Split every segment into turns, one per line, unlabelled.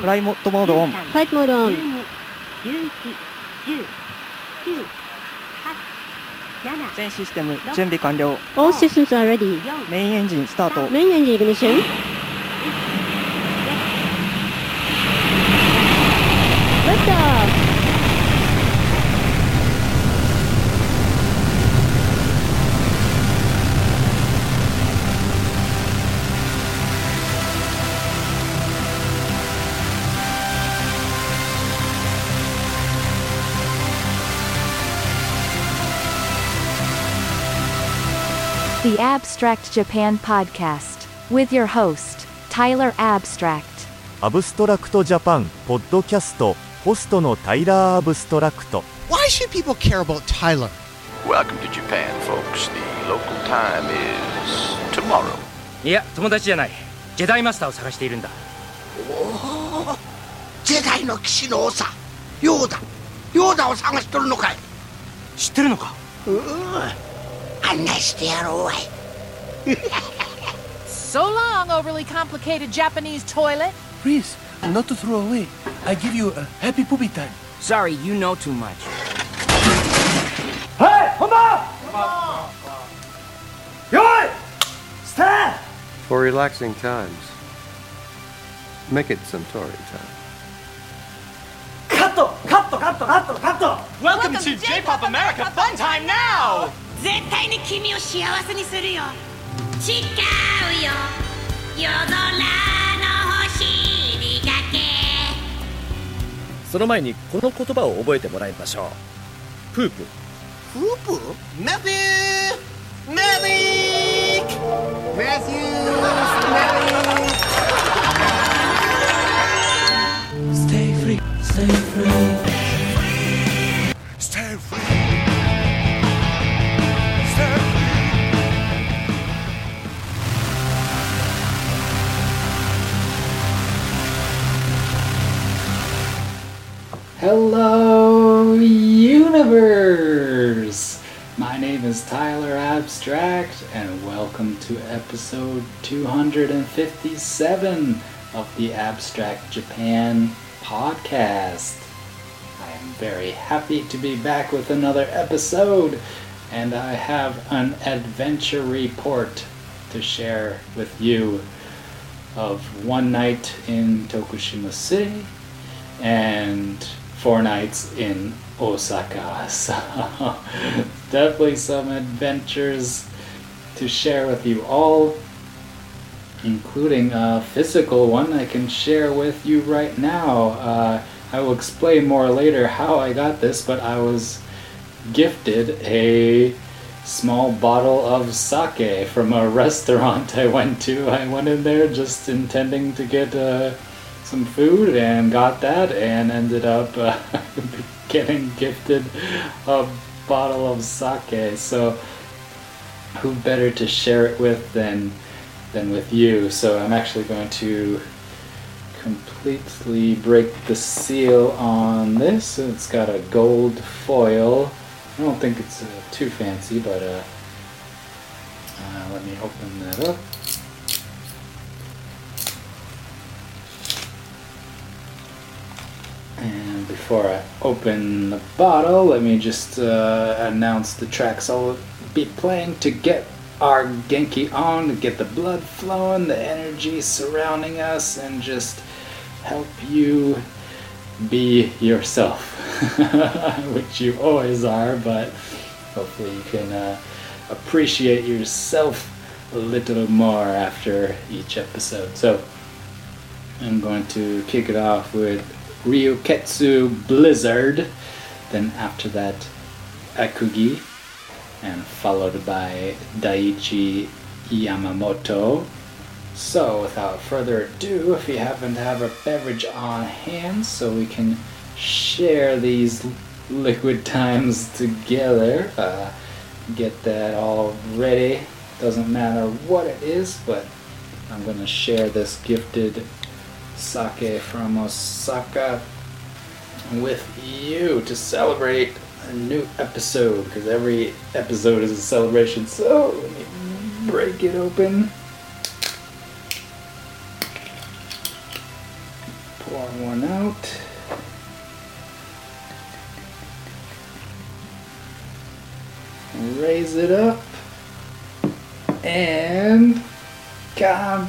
フライモットモードオン。
フライトモードオン。
全システム準備完了。
All systems are ready.
メインエンジンスタート。
Main engine ignition. Lift
The Abstract Japan Podcast. With your host, Tyler Abstract.
アブストラクトジャパンポッドキャストホストのタイラー・アブストラクト
Why should people care about Tyler?
Welcome to Japan, folks. The local time is tomorrow.
いや友達じゃないジェダイマスターを探しているんだ
ジェダイの騎士の長ヨーダヨーダを探しとるのかい
知ってるのか
案内 A they way. away.
so long, overly complicated Japanese toilet.
Please, not to throw away. I give you a happy poopy time.
Sorry, you know too much. Hey, come on! Come on! Yoi! Stand!
For relaxing times, make it Suntory time. Cut! Cut! Cut! Cut! Cut!
Welcome, Welcome to, to J-Pop America, America Fun Time Now!
絶対に君を幸せにするよ。誓うよ。夜空の星にだけ。
その前にこの言葉を覚えてもらいましょう。プープ
フープ
マフューマリックマフュー
Stay free, stay free.
Hello, universe! My name is Tyler Abstract, and welcome to episode 257 of the Abstract Japan podcast. I am very happy to be back with another episode, and I have an adventure report to share with you of one night in Tokushima City and four nights in Osaka. So definitely some adventures to share with you all, including a physical one I can share with you right now. Uh, I will explain more later how I got this, but I was gifted a small bottle of sake from a restaurant I went to. I went in there just intending to get uh, some food and got that and ended up uh, getting gifted a bottle of sake. So who better to share it with than than with you? So I'm actually going to completely break the seal on this. It's got a gold foil. I don't think it's uh, too fancy, but uh, uh, let me open that up. Before I open the bottle, let me just uh, announce the tracks I'll be playing to get our Genki on, to get the blood flowing, the energy surrounding us, and just help you be yourself, which you always are, but hopefully you can uh, appreciate yourself a little more after each episode. So I'm going to kick it off with Ryuketsu Blizzard, then after that Akugi, and followed by Daiichi Yamamoto. So, without further ado, if you happen to have a beverage on hand, so we can share these liquid times together, uh, get that all ready. Doesn't matter what it is, but I'm going to share this gifted Sake from Osaka with you to celebrate a new episode because every episode is a celebration. So let me break it open. Pour one out. Raise it up and
Young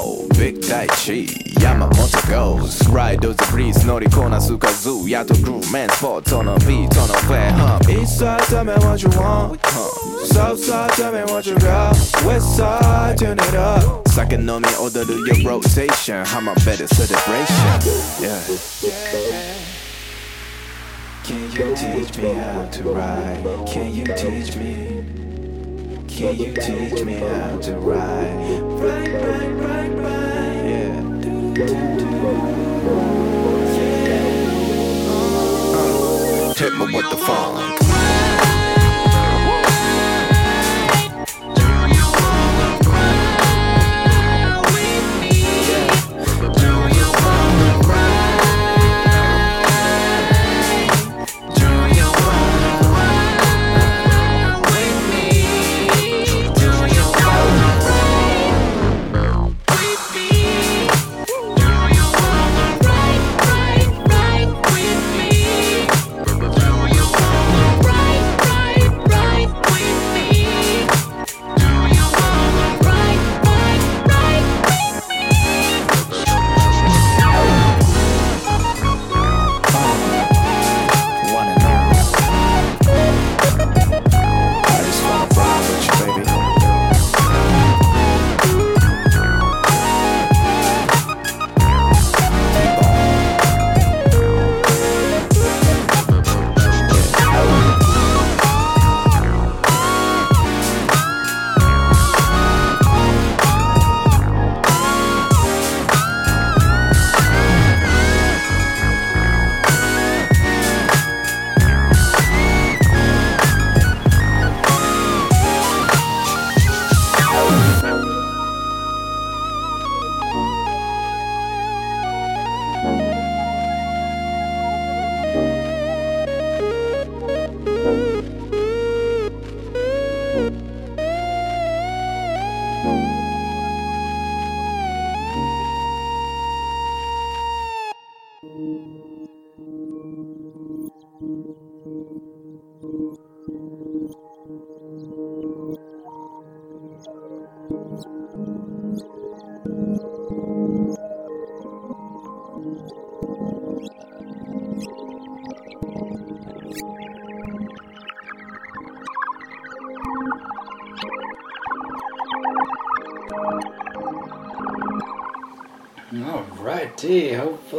Oh no Big 大地山本 Ghost Ride the breeze 乗りこなす数やっとグルーメンスポットのビートの上 huh? East side tell me what you want huh? South side tell me what you got West side turn it up 酒飲み踊る your rotation I'm a better celebration Yeah Can you teach me how to ride? Can you teach me? Can you teach me how to ride? Ride, ride, ride, ride. Yeah. Do, do, do. Hit me with the funk.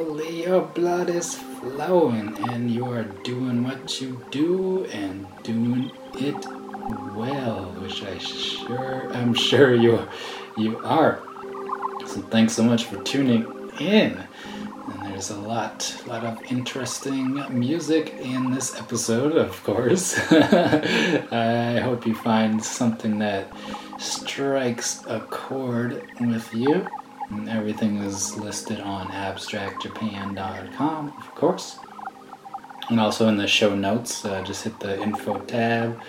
Hopefully your blood is flowing and you are doing what you do and doing it well, which I sure I'm sure you you are. So thanks so much for tuning in. And there's a lot a lot of interesting music in this episode, of course. I hope you find something that strikes a chord with you. Everything is listed on abstractjapan.com, of course. And also in the show notes, uh, just hit the info tab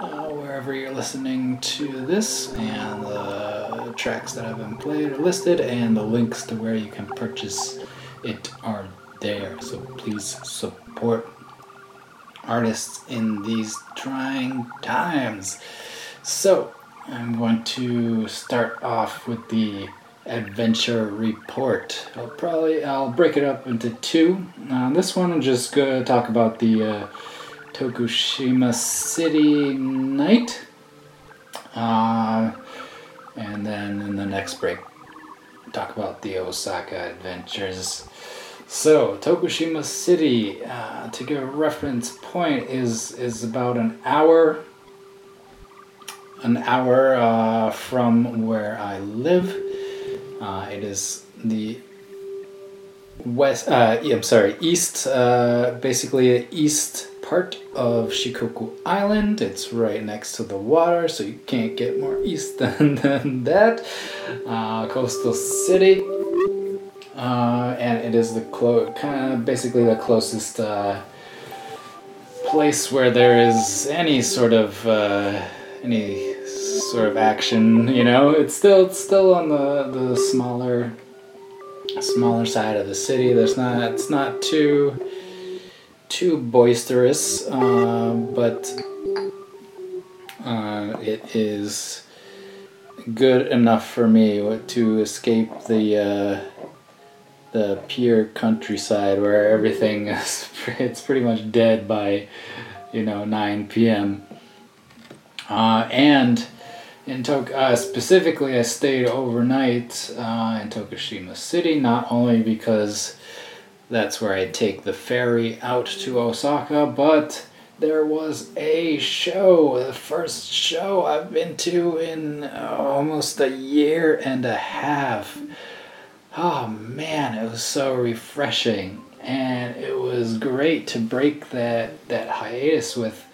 uh, wherever you're listening to this, and the tracks that have been played are listed, and the links to where you can purchase it are there. So please support artists in these trying times. So I'm going to start off with the adventure report. I'll probably I'll break it up into two. Uh, this one I'm just gonna talk about the uh, Tokushima City night, uh, and then in the next break talk about the Osaka adventures. So Tokushima City, uh, to give a reference point, is is about an hour an hour uh, from where I live. Uh, it is the west. Uh, I'm sorry, east. Uh, basically, east part of Shikoku Island. It's right next to the water, so you can't get more east than, than that. Uh, coastal city. Uh, and it is the clo- kind of basically the closest uh, place where there is any sort of any sort of action. You know, it's still it's still on the the smaller smaller side of the city. There's not it's not too too boisterous, uh, but uh, it is good enough for me to escape the uh, the pure countryside where everything is it's pretty much dead by you know 9 p.m. Uh, and in Tok- uh, specifically, I stayed overnight uh, in Tokushima City, not only because that's where I take the ferry out to Osaka, but there was a show, the first show I've been to in uh, almost a year and a half. Oh man, it was so refreshing, and it was great to break that that hiatus with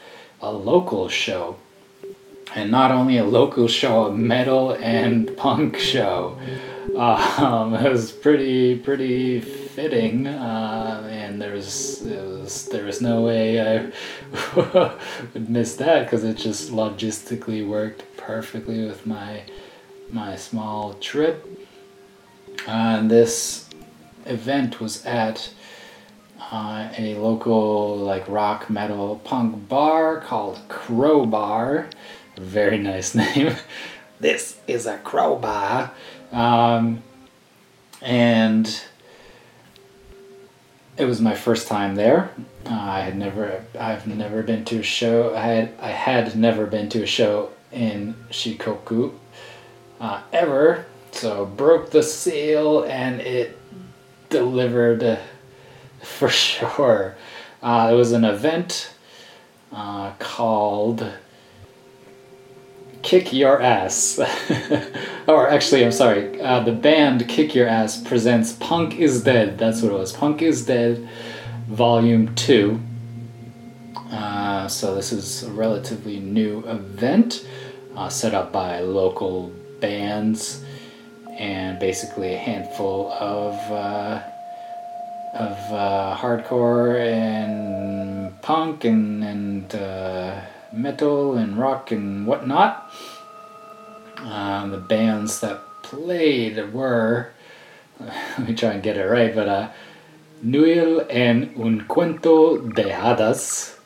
a local show and not only a local show, a metal and punk show. Um, it was pretty pretty fitting, uh, and there's was, there was no way I would miss that because it just logistically worked perfectly with my my small trip. and this event was at uh, a local like rock metal punk bar called Crowbar very nice name. this is a crowbar. Um, and it was my first time there. Uh, I had never, I've never been to a show. I had, I had never been to a show in Shikoku uh, ever. So broke the seal and it delivered for sure. Uh, it was an event uh, called Kick Your Ass. or actually, I'm sorry. Uh, the band Kick Your Ass presents Punk is Dead. That's what it was. Punk is Dead, Volume 2. Uh, so this is a relatively new event uh, set up by local bands and basically a handful of uh, of uh, hardcore and punk and and uh, metal and rock and whatnot. Um, the bands that played were, let me try and get it right, but uh, Nuil and Un Cuento de Hadas,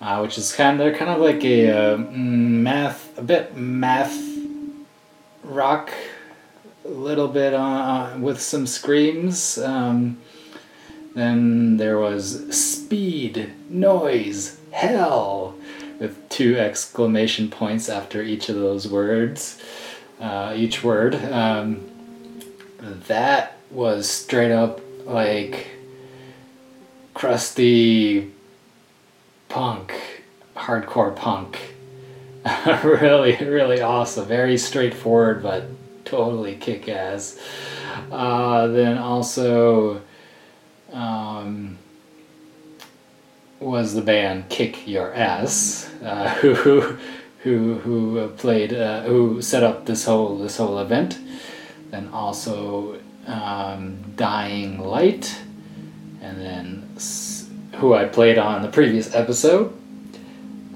uh, which is kind of kind of like a uh, math, a bit math rock, a little bit uh, with some screams. Um, then there was Speed, Noise, Hell, with two exclamation points after each of those words, uh, each word. Um, that was straight up like crusty punk, hardcore punk. really, really awesome. Very straightforward, but totally kick ass. Uh, then also. Um, was the band Kick Your Ass, uh, who who who played uh, who set up this whole this whole event. Then also um, Dying Light, and then who I played on the previous episode,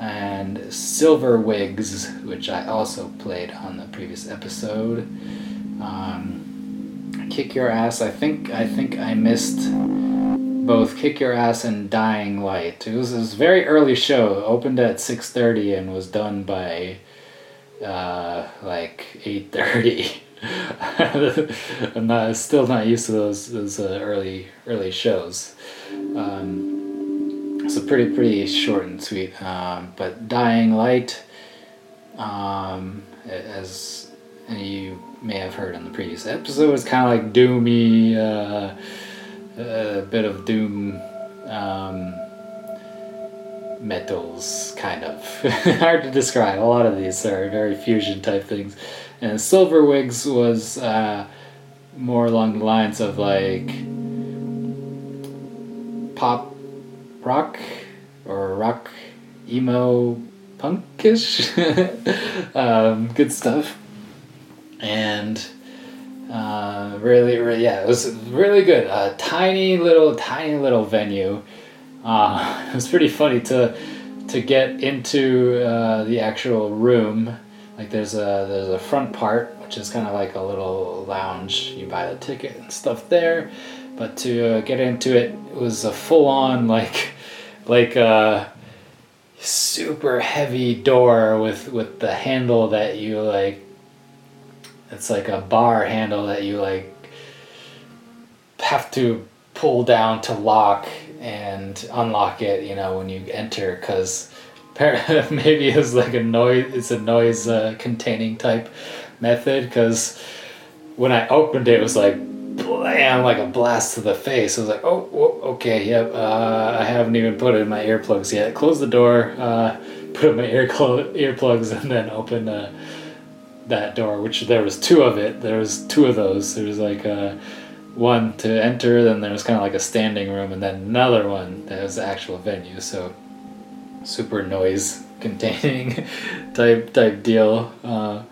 and Silver Wigs, which I also played on the previous episode. Um, Kick Your Ass. I think I think I missed both Kick Your Ass and Dying Light. It was, a very early show. Opened at 6.30 and was done by uh, like 8.30. I'm not, still not used to those, those uh, early early shows. Um, so pretty pretty short and sweet. Um, but Dying Light, um, as you may have heard in the previous episode, is kind of like doomy. Uh, a bit of doom um, metals, kind of. Hard to describe. A lot of these are very fusion type things. And Silverwigs was uh, more along the lines of like pop rock or rock emo punkish. um, good stuff. And uh, really, really, yeah, it was really good. A tiny little, tiny little venue. Uh, it was pretty funny to to get into uh, the actual room, like there's a there's a front part which is kind of like a little lounge. You buy the ticket and stuff there, but to uh, get into it, it was a full on like like a super heavy door with with the handle that you like. It's like a bar handle that you like have to pull down to lock and unlock it you know when you enter because maybe it's like a noise it's a noise uh, containing type method because when i opened it it was like blam like a blast to the face. I was like oh okay yep uh, i haven't even put in my earplugs yet. Close the door uh, put in my ear clo- earplugs and then open uh, that door which there was two of it there was two of those there was like uh, one to enter, then there was kind of like a standing room, and then another one that was the actual venue. So super noise containing type type deal. Uh,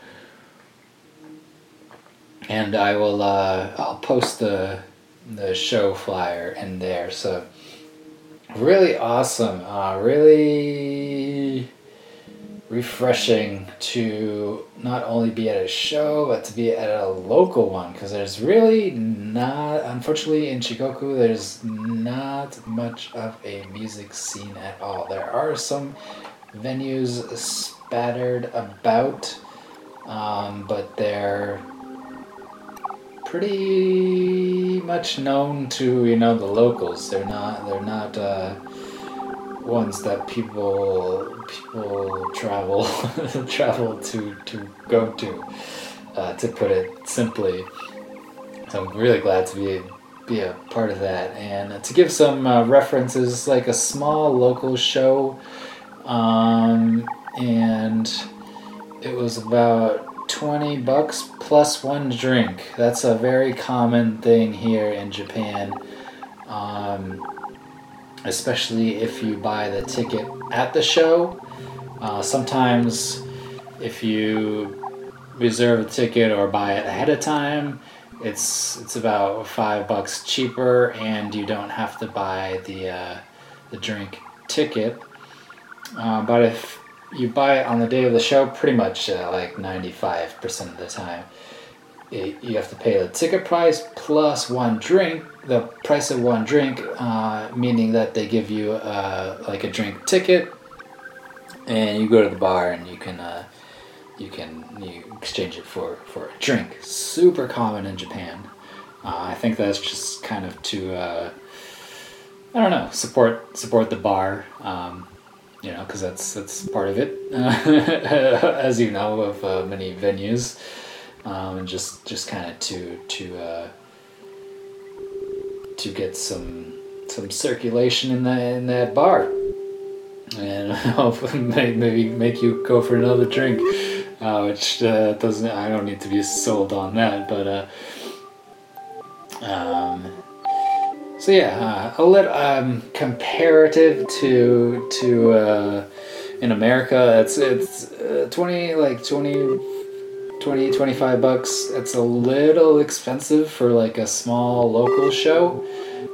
and I will uh, I'll post the the show flyer in there. So really awesome. Uh, really refreshing to not only be at a show but to be at a local one because there's really not unfortunately in Shikoku there's not much of a music scene at all. There are some venues spattered about um, but they're pretty much known to you know the locals. They're not they're not uh, ones that people people travel travel to to go to, uh, to put it simply. So I'm really glad to be be a part of that and to give some uh, references, like a small local show, um, and it was about 20 bucks plus one drink. That's a very common thing here in Japan. Um, especially if you buy the ticket at the show. Uh, sometimes, if you reserve a ticket or buy it ahead of time, it's it's about five bucks cheaper, and you don't have to buy the uh, the drink ticket. Uh, but if you buy it on the day of the show, pretty much uh, like ninety five percent of the time, you have to pay the ticket price plus one drink the price of one drink, uh, meaning that they give you uh, like a drink ticket, and you go to the bar and you can uh, you can you exchange it for for a drink. Super common in Japan. Uh, I think that's just kind of to uh, I don't know support support the bar. Um, you know, because that's that's part of it, as you know, of uh, many venues, um, and just just kind of to to to get some some circulation in that in that bar, and hopefully maybe make you go for another drink, uh, which uh, doesn't. I don't need to be sold on that, but. Uh, um, so yeah, uh, a little um, comparative to to uh, in America, it's it's uh, twenty like 20, 20 25 bucks. It's a little expensive for like a small local show,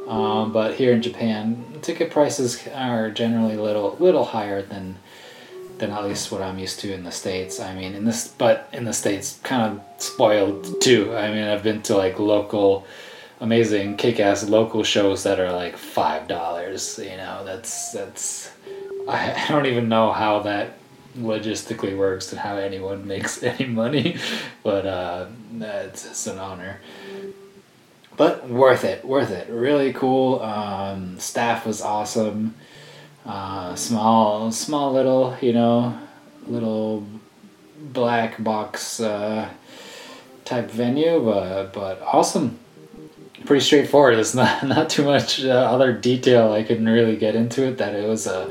um, but here in Japan, ticket prices are generally little little higher than than at least what I'm used to in the states. I mean, in this, but in the states, kind of spoiled too. I mean, I've been to like local amazing kick-ass local shows that are like five dollars you know that's that's I don't even know how that logistically works and how anyone makes any money but uh it's, it's an honor but worth it worth it really cool um staff was awesome uh small small little you know little black box uh type venue but but awesome pretty straightforward. It's not not too much uh, other detail I can really get into it. That it was a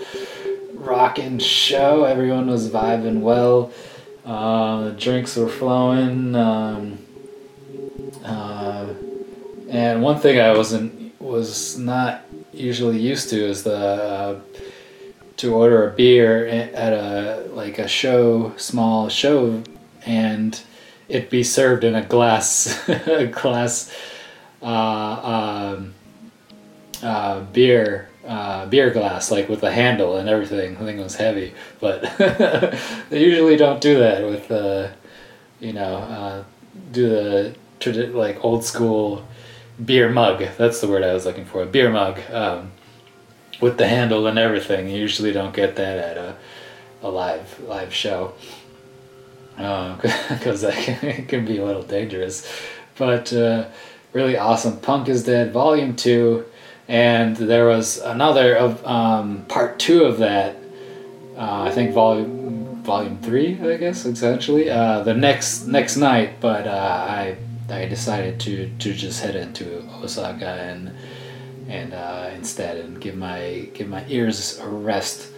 rocking show. Everyone was vibing well. Uh, the drinks were flowing. Um, uh, and one thing I wasn't was not usually used to is the uh, to order a beer at a like a show, small show, and it be served in a glass a glass uh, um, uh, beer uh, uh, beer glass, like with a handle and everything. I think it was heavy, but they usually don't do that with, uh, you know, uh, do the tradi- like old school beer mug. That's the word I was looking for. Beer mug um, with the handle and everything. You usually don't get that at a, a live live show because that can, can be a little dangerous. But uh, really awesome. Punk is Dead Volume 2. And there was another of um, part two of that. Uh, I think volume volume three, I guess, essentially. Uh, the next next night, but uh, I I decided to, to just head into Osaka and and uh, instead and give my give my ears a rest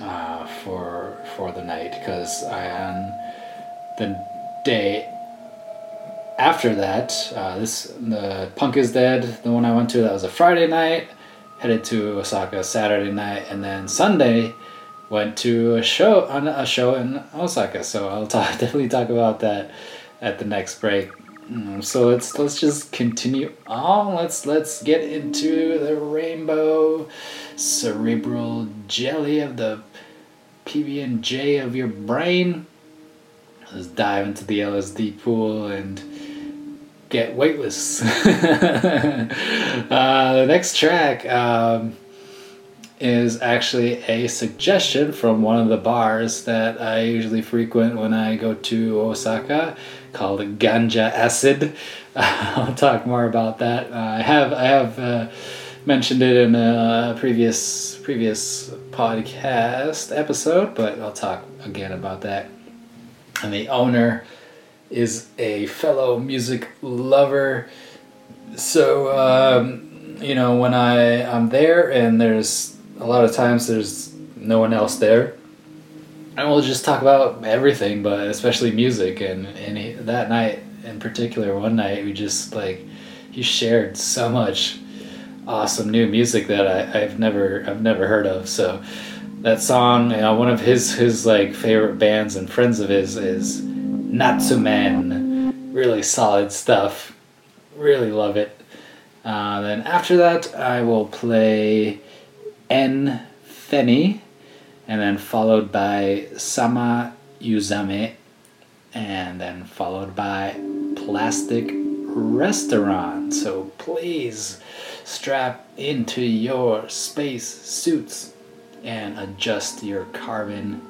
uh, for for the night because I on the day after that uh, this the Punk is Dead the one I went to that was a Friday night headed to Osaka Saturday night and then Sunday went to a show on a show in Osaka so I'll talk, definitely talk about that at the next break Mm, so let's let's just continue on. Let's let's get into the rainbow cerebral jelly of the PB and J of your brain. Let's dive into the LSD pool and get weightless. uh, the next track um, is actually a suggestion from one of the bars that I usually frequent when I go to Osaka called Ganja Acid. I'll talk more about that. Uh, I have I have uh, mentioned it in a previous previous podcast episode, but I'll talk again about that. And the owner is a fellow music lover. So um, you know when I I'm there and there's a lot of times there's no one else there and we'll just talk about everything, but especially music. And and he, that night in particular, one night we just like he shared so much awesome new music that I, I've never I've never heard of. So that song, you know, one of his his like favorite bands and friends of his is Natsumen. Really solid stuff. Really love it. Uh, then after that, I will play N. Fenny and then followed by Sama Yuzame, and then followed by Plastic Restaurant. So please strap into your space suits and adjust your carbon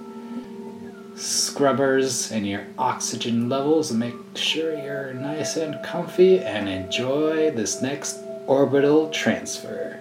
scrubbers and your oxygen levels and make sure you're nice and comfy and enjoy this next orbital transfer.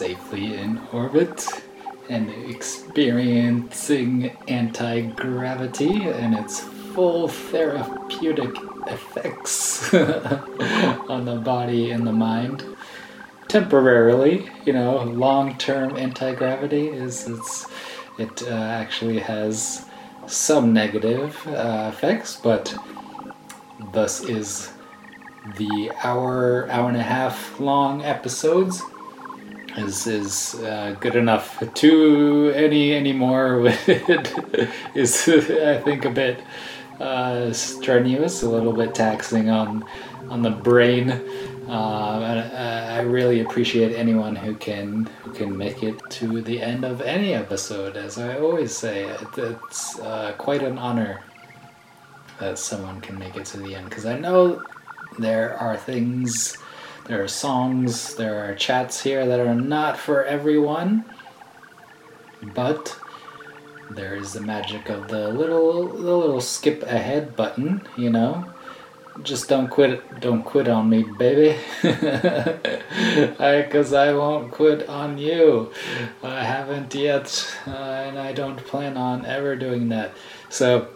Safely in orbit and experiencing anti gravity and its full therapeutic effects on the body and the mind. Temporarily, you know, long term anti gravity is it's, it uh, actually has some negative uh, effects, but thus is the hour, hour and a half long episodes is is uh, good enough. To any any more is I think a bit uh, strenuous, a little bit taxing on on the brain. Uh, and I, I really appreciate anyone who can who can make it to the end of any episode. As I always say, it's uh, quite an honor that someone can make it to the end because I know there are things, there are songs, there are chats here that are not for everyone, but there is the magic of the little the little skip ahead button, you know. Just don't quit don't quit on me, baby. Because I, won't quit on you. I haven't yet, uh, and I don't plan on ever doing that. So,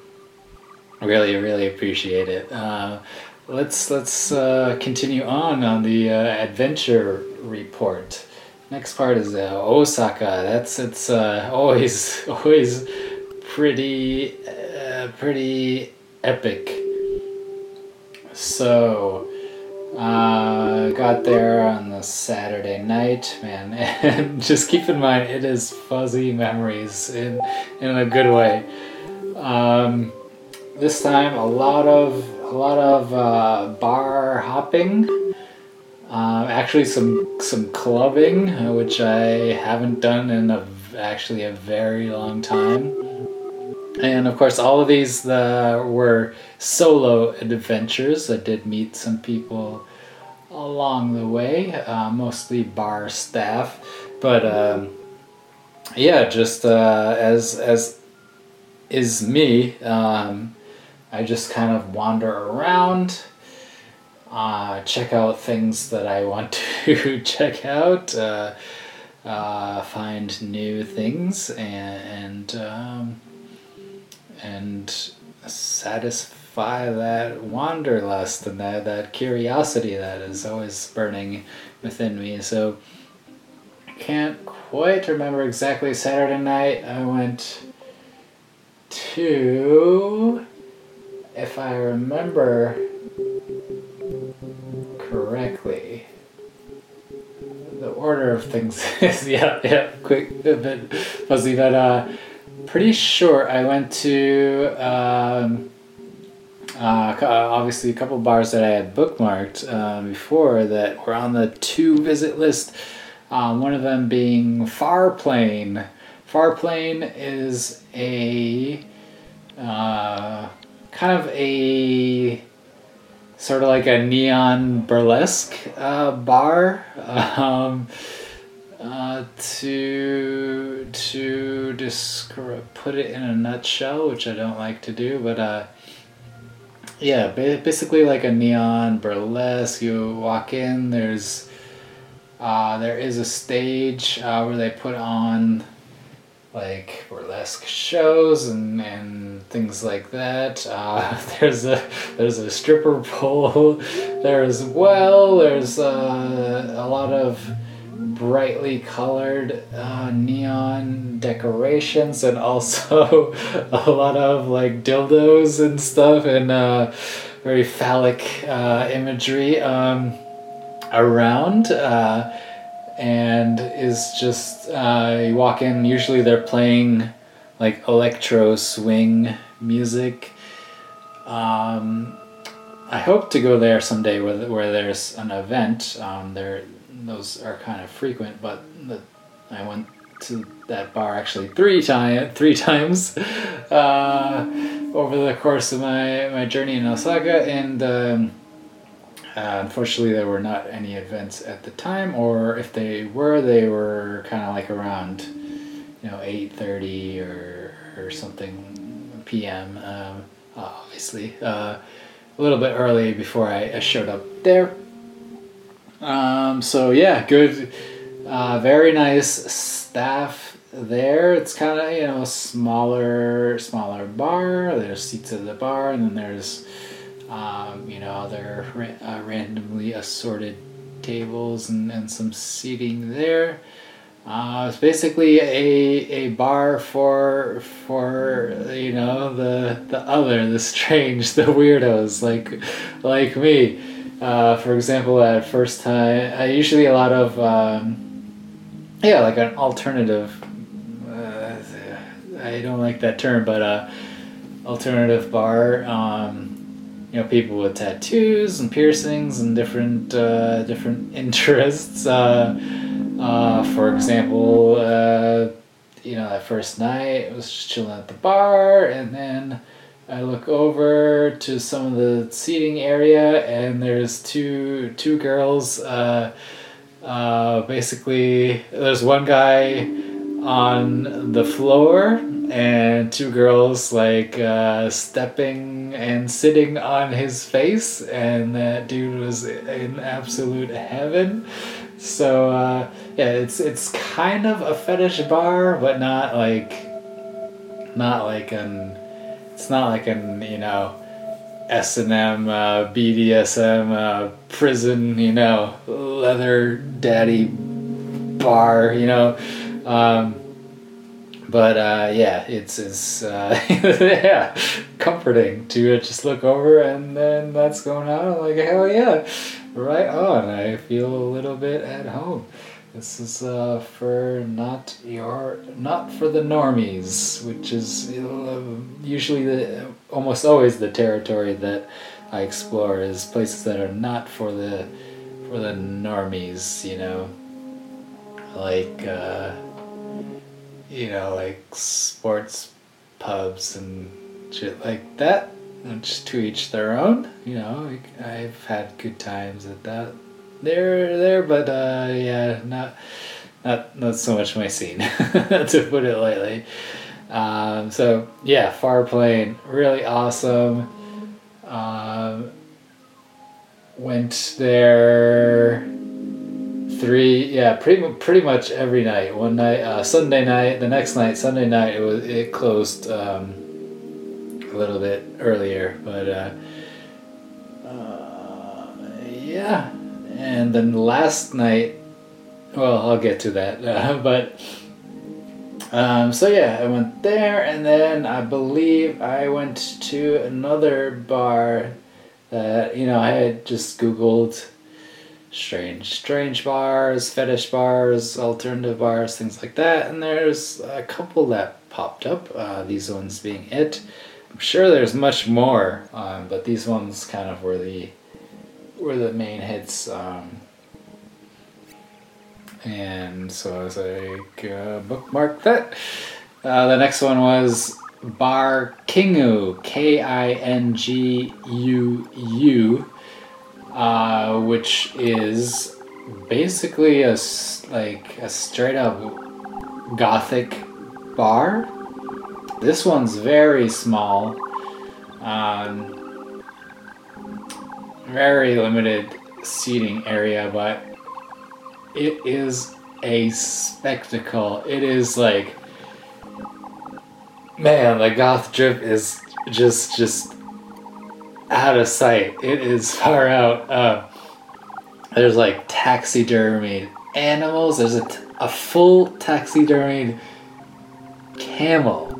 really, really appreciate it. Uh, let's let's uh, continue on on the uh, adventure report. Next part is uh, Osaka. That's it's uh, always always pretty uh, pretty epic. So uh, got there on the Saturday night, man, and just keep in mind it is fuzzy memories in in a good way. Um, this time a lot of a lot of uh, bar hopping. Uh, actually, some some clubbing, uh, which I haven't done in a actually a very long time. And of course, all of these uh, were solo adventures. I did meet some people along the way, uh, mostly bar staff, but um, yeah, just uh, as as is me. Um, I just kind of wander around, uh, check out things that I want to check out, uh, uh, find new things, and and, um, and satisfy that wanderlust and that, that curiosity that is always burning within me. So can't quite remember exactly Saturday night. I went to if I remember correctly, the order of things is yeah, yeah, quick, a bit fuzzy, but uh, pretty sure I went to um, uh, obviously a couple bars that I had bookmarked um, before that were on the two visit list. Um, one of them being Far Plane. Far Plane is a uh, kind of a sort of like a neon burlesque uh, bar um, uh, to to put it in a nutshell which I don't like to do but uh, yeah basically like a neon burlesque. You walk in there's uh, there is a stage uh, where they put on like burlesque shows and, and things like that. Uh, there's a there's a stripper pole there as well. There's uh, a lot of brightly colored uh, neon decorations and also a lot of like dildos and stuff and uh, very phallic uh, imagery um, around. And is just uh, you walk in. Usually they're playing like electro swing music. Um, I hope to go there someday where where there's an event. Um, there those are kind of frequent, but the, I went to that bar actually three time three times uh, over the course of my my journey in Osaka and. Um, uh, unfortunately, there were not any events at the time, or if they were, they were kind of like around, you know, eight thirty or or something p.m. Um, obviously, uh, a little bit early before I, I showed up there. Um, so yeah, good, uh, very nice staff there. It's kind of you know a smaller smaller bar. There's seats at the bar, and then there's um, you know, other ra- uh, randomly assorted tables and, and some seating there. Uh, it's basically a, a bar for for you know the the other, the strange, the weirdos like like me. Uh, for example, at first time, I usually a lot of um, yeah, like an alternative. Uh, I don't like that term, but uh, alternative bar. Um, you know, people with tattoos and piercings and different uh, different interests. Uh, uh, for example, uh, you know, that first night I was just chilling at the bar, and then I look over to some of the seating area, and there's two two girls. Uh, uh, basically, there's one guy on the floor and two girls like uh, stepping and sitting on his face, and that dude was in absolute heaven. So uh, yeah, it's it's kind of a fetish bar, but not like not like an it's not like an you know S and M uh, BDSM uh, prison you know leather daddy bar you know. Um, but uh, yeah, it's it's uh, yeah comforting to just look over and then that's going on. I'm like hell yeah, right on. I feel a little bit at home. This is uh, for not your not for the normies, which is uh, usually the almost always the territory that I explore is places that are not for the for the normies. You know, like. Uh, you know, like sports pubs and shit like that. Which to each their own. You know, I've had good times at that. There, there, but uh, yeah, not, not, not so much my scene, to put it lightly. Um, so yeah, far plane, really awesome. Um, went there three yeah pretty pretty much every night. One night uh, sunday night the next night sunday night it was it closed um, a little bit earlier but uh, uh, yeah. And then last night well i'll get to that uh, but um, so yeah i went there and then i believe i went to another bar that you know i had just googled strange strange bars fetish bars alternative bars things like that. And there's a couple that popped up. Uh, these ones being it. I'm sure there's much more um, but these ones kind of were the were the main hits um, and so i was like uh, bookmark that. Uh, the next one was bar kingu k-i-n-g-u-u uh, which is basically a like a straight up gothic bar. This one's very small, um, very limited seating area, but it is a spectacle. It is like, man, the goth drip is just just out of sight. It is far out. Uh, there's like taxidermied animals. There's a, t- a full taxidermied camel.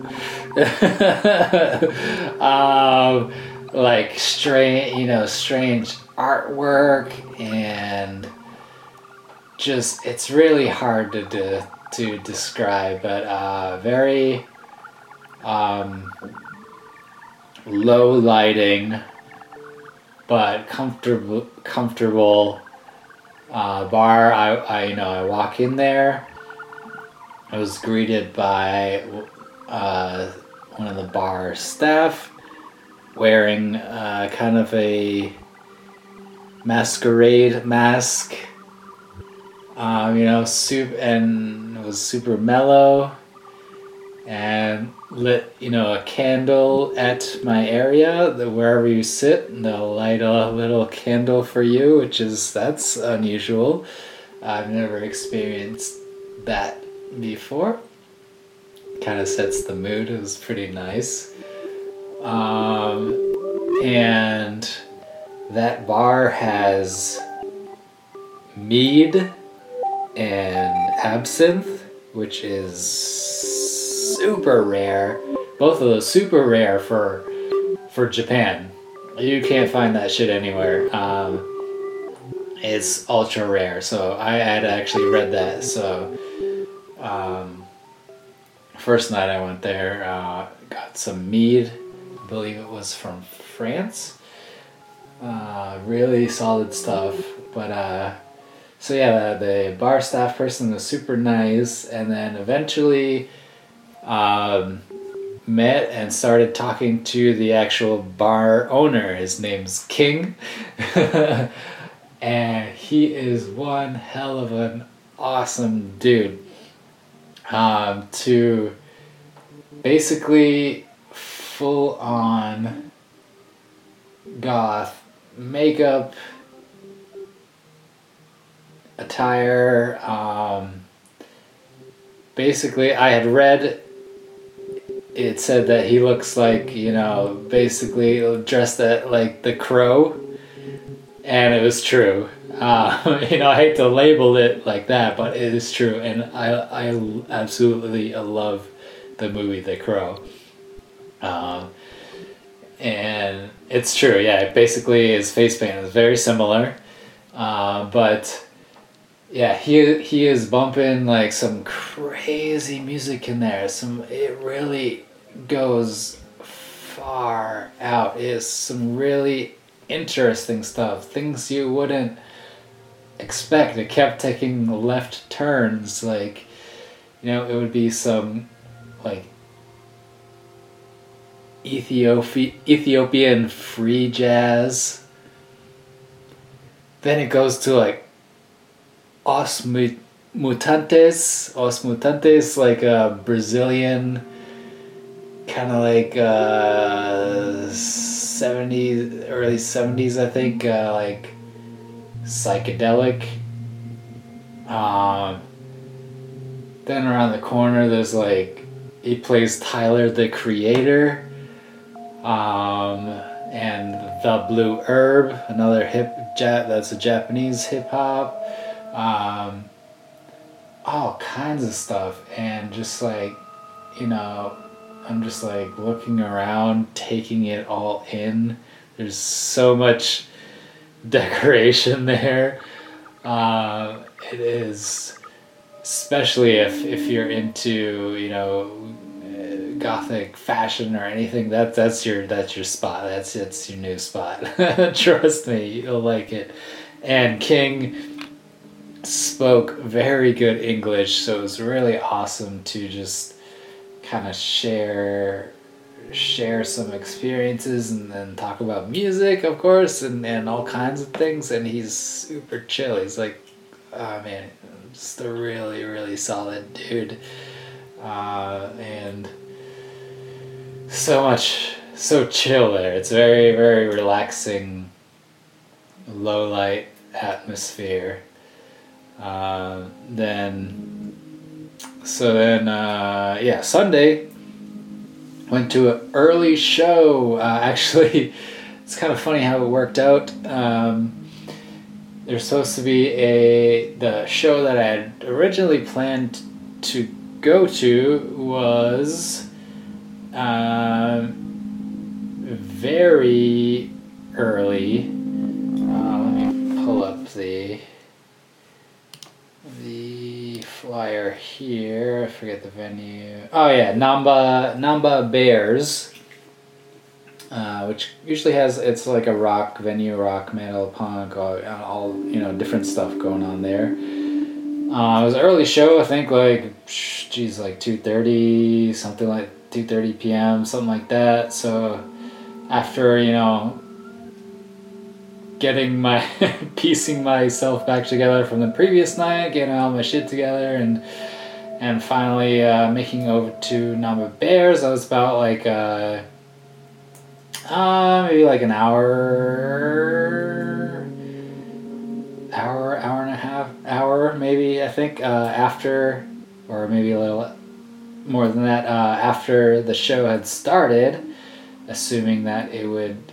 um, like strange, you know, strange artwork and just it's really hard to to, to describe, but uh, very um, low lighting but comfortable comfortable uh, bar. I, I you know I walk in there. I was greeted by uh, one of the bar staff wearing uh, kind of a masquerade mask. Um, you know, soup and it was super mellow and lit you know a candle at my area that wherever you sit and they'll light a little candle for you which is that's unusual. I've never experienced that before. Kind of sets the mood it was pretty nice. Um, and that bar has mead and absinthe which is super rare. Both of those super rare for for Japan. You can't find that shit anywhere. Um, it's ultra rare. So I had actually read that. So um, first night I went there, uh, got some mead. I believe it was from France. Uh, really solid stuff. But uh, so yeah, the, the bar staff person was super nice, and then eventually um, met and started talking to the actual bar owner. His name's King. and he is one hell of an awesome dude. Um, to basically full on goth makeup, attire. Um, basically, I had read it said that he looks like you know basically dressed at like the crow. And it was true. Uh, you know i hate to label it like that but it is true. And i i absolutely love the movie the crow. Um, and it's true. Yeah basically his face paint is very similar. Uh, but yeah, he he is bumping like some crazy music in there. Some it really goes far out. It's some really interesting stuff. Things you wouldn't expect. It kept taking left turns. Like, you know, it would be some like Ethiopia Ethiopian free jazz. Then it goes to like Os Mutantes, Os Mutantes, like a Brazilian, kind of like uh, 70s, early 70s, I think, uh, like psychedelic. Um, then around the corner, there's like, he plays Tyler the Creator. Um, and The Blue Herb, another hip, ja- that's a Japanese hip hop um, all kinds of stuff and just like you know i'm just like looking around taking it all in. There's so much decoration there. Uh, it is especially if if you're into you know gothic fashion or anything that that's your that's your spot. That's that's your new spot. Trust me you'll like it. And king spoke very good English, so it was really awesome to just kind of share share some experiences and then talk about music of course and, and all kinds of things and he's super chill. He's like oh man just a really really solid dude. Uh, and so much so chill there. It's very very relaxing low light atmosphere uh, then, so then, uh, yeah, Sunday went to an early show. Uh, actually, it's kind of funny how it worked out. Um, there's supposed to be a the show that I had originally planned to go to was uh, very early. Uh, let me pull up the the flyer here. I forget the venue. Oh yeah, Namba Namba Bears, uh, which usually has it's like a rock venue, rock metal, punk, all, all you know different stuff going on there. Uh, it was an early show, I think like geez, like two thirty, something like two thirty p.m., something like that. So after you know getting my piecing myself back together from the previous night, getting all my shit together, and and finally uh, making over to Namba Bears. I was about like uh, uh, maybe like an hour, hour, hour and a half, hour maybe I think uh, after, or maybe a little more than that uh, after the show had started, assuming that it would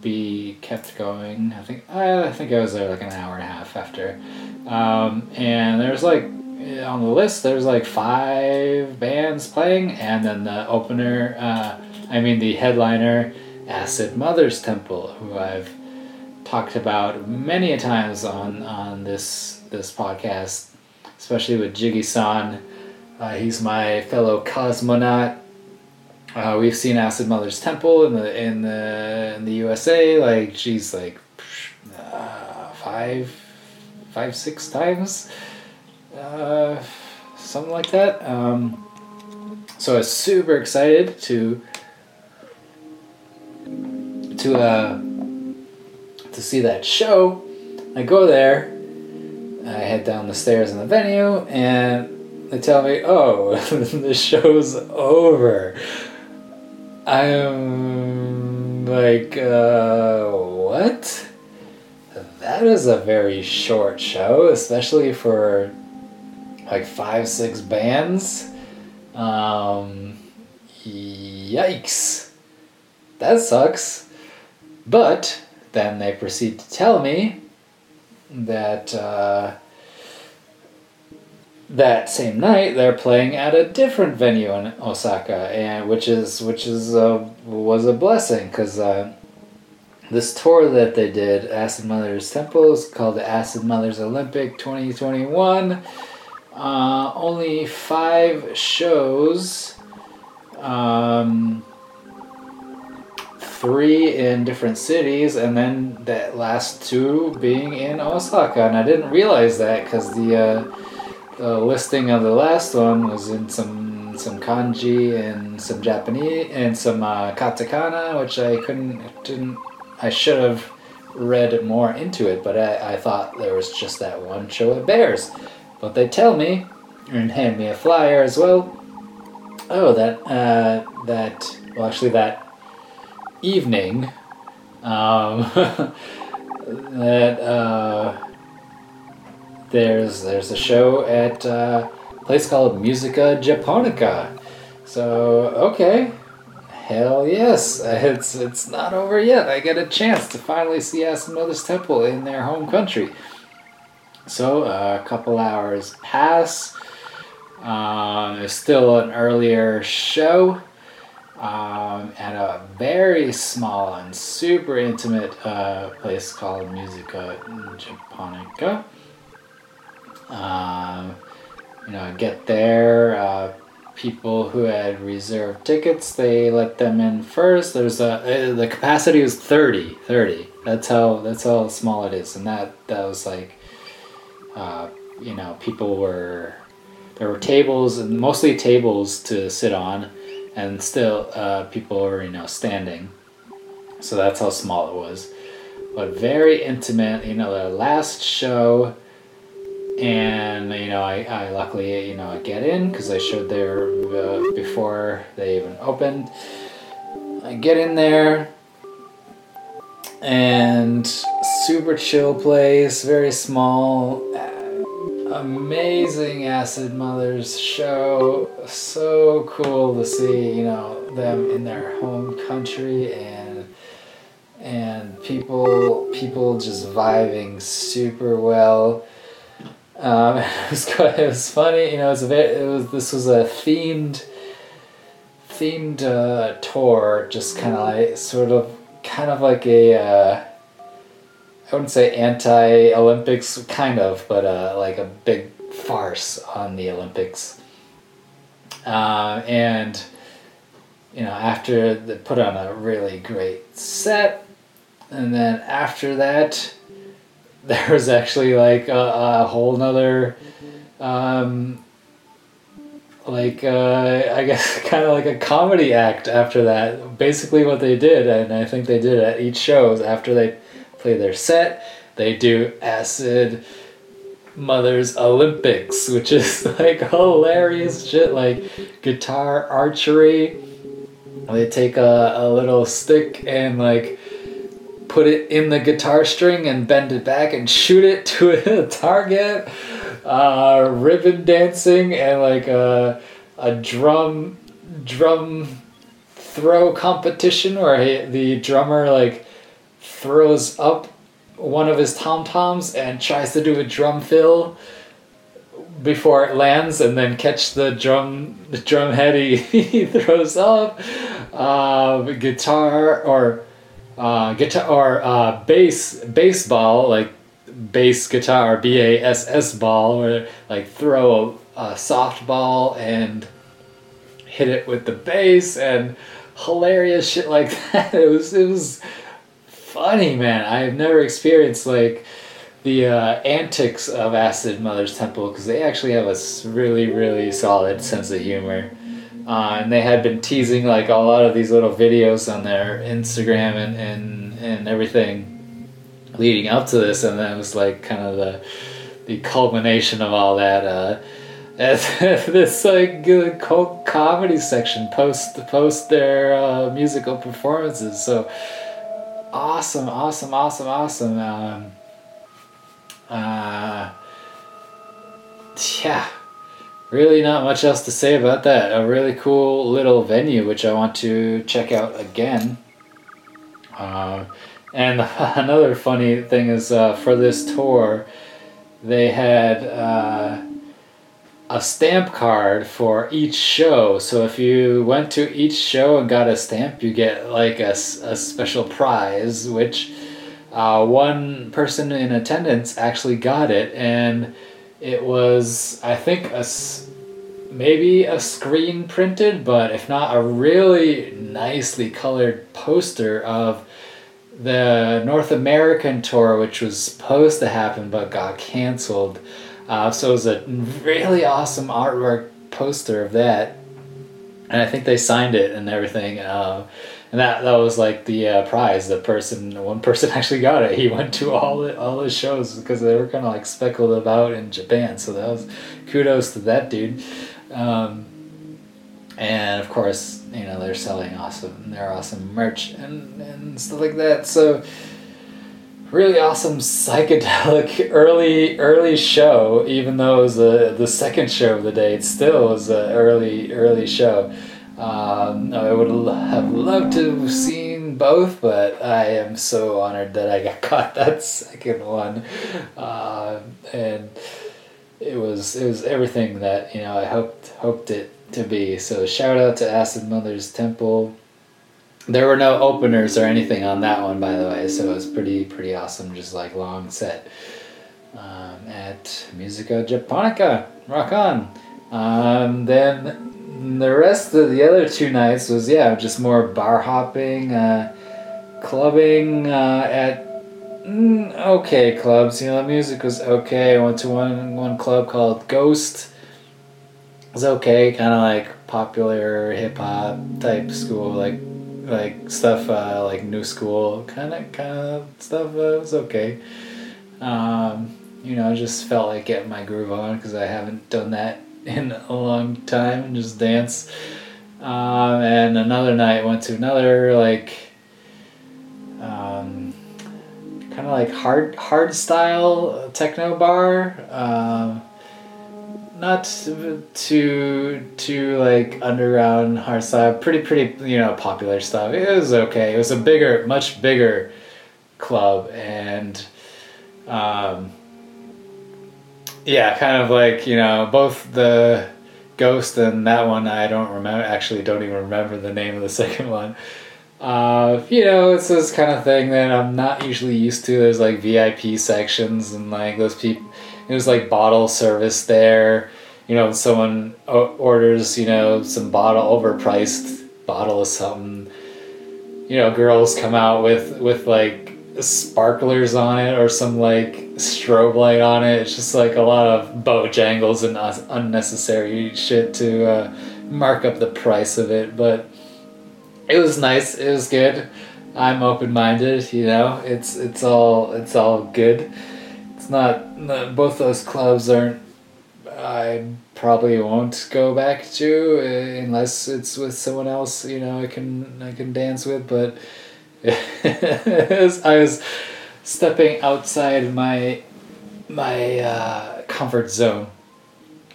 be kept going. I think I think I was there like an hour and a half after, um, and there's like on the list there's like five bands playing, and then the opener, uh, I mean the headliner, Acid Mothers Temple, who I've talked about many a times on on this this podcast, especially with Jiggy San. Uh, he's my fellow cosmonaut. Uh, we've seen Acid Mothers Temple in the in the in the USA. Like she's like uh, five, five, six times, uh, something like that. Um, so I was super excited to to uh, to see that show. I go there. I head down the stairs in the venue, and they tell me, "Oh, the show's over." I'm like, uh, what? That is a very short show, especially for like five, six bands. Um, yikes. That sucks. But then they proceed to tell me that uh, that same night they're playing at a different venue in Osaka, and which is which is uh, was a blessing because uh, this tour that they did, Acid Mothers Temple, is called the Acid Mother's Olympic 2021. Uh, only five shows. Um, three in different cities, and then that last two being in Osaka. And I didn't realize that because the, uh, the listing of the last one was in some some kanji and some Japanese and some uh, katakana, which I couldn't didn't I should have read more into it, but I, I thought there was just that one show at Bears. But they tell me and hand me a flyer as well. Oh, that uh, that well, actually that evening, um, that uh, there's there's a show at uh, a place called Musica Japonica. So okay, hell yes, it's it's not over yet. I get a chance to finally see Acid Mothers Temple in their home country. So uh, a couple hours pass. Um, there's still an earlier show um, at a very small and super intimate uh, place called Musica Japonica. Um, you know, get there. Uh, people who had reserved tickets, they let them in first. There's a uh, the capacity was 30, 30. That's how that's how small it is, and that that was like, uh, you know, people were there were tables and mostly tables to sit on and still uh, people were you know standing so that's how small it was but very intimate you know the last show and you know i, I luckily you know i get in because i showed there uh, before they even opened i get in there and super chill place very small amazing Acid Mothers show. So cool to see, you know, them in their home country and and people people just vibing super well. Um, it was quite, it was funny, you know. It was a bit, it was this was a themed themed uh, tour, just kind of like sort of kind of like a. Uh, I wouldn't say anti-Olympics, kind of, but uh, like a big farce on the Olympics. Uh, and you know, after they put on a really great set, and then after that, there was actually like a, a whole nother, um, like uh, I guess kind of like a comedy act after that. Basically, what they did, and I think they did at each show, is after they play their set. They do Acid Mother's Olympics, which is like hilarious shit, like guitar archery. They take a, a little stick and like put it in the guitar string and bend it back and shoot it to a target. Uh, ribbon dancing and like a, a drum drum throw competition where he, the drummer like throws up one of his tom toms and tries to do a drum fill before it lands and then catch the drum the drum head he, he throws up uh, guitar or uh, guitar or uh, bass baseball like bass guitar B A S S ball where like throw a, a softball and hit it with the bass and hilarious shit like that. It was it was funny, man. I've never experienced like the uh, antics of Acid Mothers Temple because they actually have a really really solid sense of humor. Uh, and they had been teasing like a lot of these little videos on their Instagram and, and, and everything leading up to this, and then it was like kind of the the culmination of all that. Uh, this like co- comedy section post post their uh, musical performances. So awesome, awesome, awesome, awesome. Um, uh, yeah, really not much else to say about that. A really cool little venue, which I want to check out again. Uh, and another funny thing is uh, for this tour, they had uh, a stamp card for each show. So if you went to each show and got a stamp, you get like a, a special prize, which uh, one person in attendance actually got it. And it was, I think, a maybe a screen printed, but if not, a really nicely colored poster of the North American tour, which was supposed to happen but got canceled. Uh, so it was a really awesome artwork poster of that, and I think they signed it and everything. Uh, and that that was like the uh, prize. The person, one person actually got it. He went to all the, all the shows because they were kind of like speckled about in Japan. So that was kudos to that dude. Um, and of course, you know they're selling awesome, they're awesome merch and and stuff like that. So really awesome psychedelic early early show. Even though it was the the second show of the day, it still was an early early show. Um, I would have loved to have seen both, but I am so honored that I got caught that second one, uh, and it was it was everything that you know I hoped hoped it to be. So shout out to Acid Mothers Temple. There were no openers or anything on that one, by the way, so it was pretty pretty awesome. Just like long set um, at Musica Japonica. Rock on. Um, then the rest of the other two nights was yeah just more bar hopping, uh, clubbing uh, at mm, okay clubs. You know, the music was okay. I went to one one club called Ghost. It was okay, kind of like popular hip hop type school, like like stuff uh, like new school kind of kind of stuff. Uh, it was okay. Um, you know, I just felt like getting my groove on because I haven't done that in a long time and just dance. Um, and another night went to another like um, kind of like hard hard style techno bar. Um, not too too like underground hard style. Pretty pretty you know popular stuff. It was okay. It was a bigger, much bigger club and. Um, yeah, kind of like you know both the ghost and that one. I don't remember. Actually, don't even remember the name of the second one. Uh, you know, it's this kind of thing that I'm not usually used to. There's like VIP sections and like those people. It was like bottle service there. You know, someone orders you know some bottle overpriced bottle of something. You know, girls come out with with like sparklers on it or some like strobe light on it. It's just like a lot of bojangles and unnecessary shit to uh, mark up the price of it. But it was nice. It was good. I'm open minded. You know, it's it's all it's all good. It's not no- both those clubs aren't. I probably won't go back to uh, unless it's with someone else. You know, I can I can dance with, but. I was stepping outside my my uh, comfort zone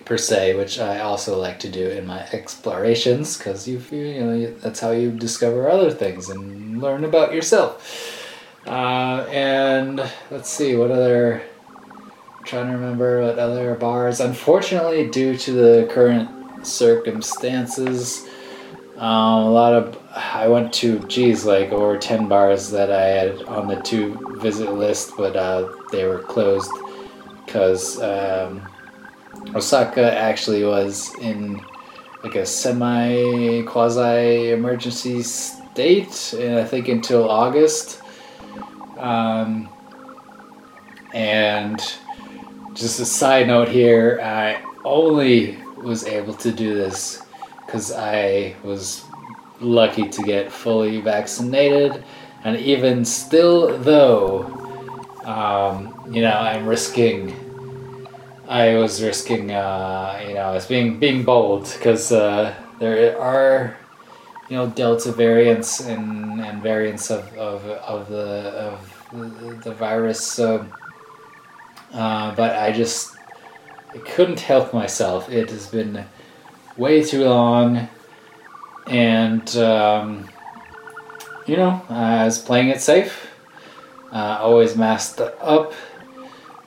per se, which I also like to do in my explorations because you feel you know that's how you discover other things and learn about yourself. Uh, and let's see what other. Trying to remember what other bars. Unfortunately, due to the current circumstances, Um, a lot of I went to geez like over ten bars that I had on the to visit list, but uh, they were closed because um, Osaka actually was in like a semi quasi emergency state, and I think until August. Um, and just a side note here, I only was able to do this because I was lucky to get fully vaccinated, and even still, though, um, you know, I'm risking. I was risking, uh, you know, I was being being bold because uh, there are, you know, Delta variants and, and variants of, of, of the of the, the virus. So, uh, but I just I couldn't help myself. It has been way too long, and um, you know, I was playing it safe. Uh, always masked up.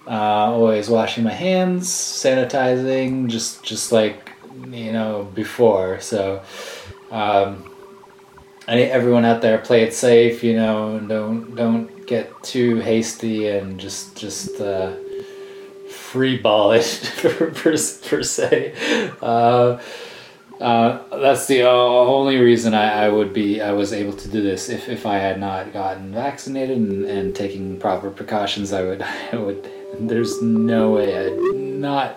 Uh, always washing my hands, sanitizing, just just like you know before. So, um, everyone out there play it safe. You know, don't don't get too hasty and just just uh, free ball it per, per, per se. Uh, uh, that's the only reason I, I would be I was able to do this. If, if I had not gotten vaccinated and, and taking proper precautions, I would I would. There's no way, I'd not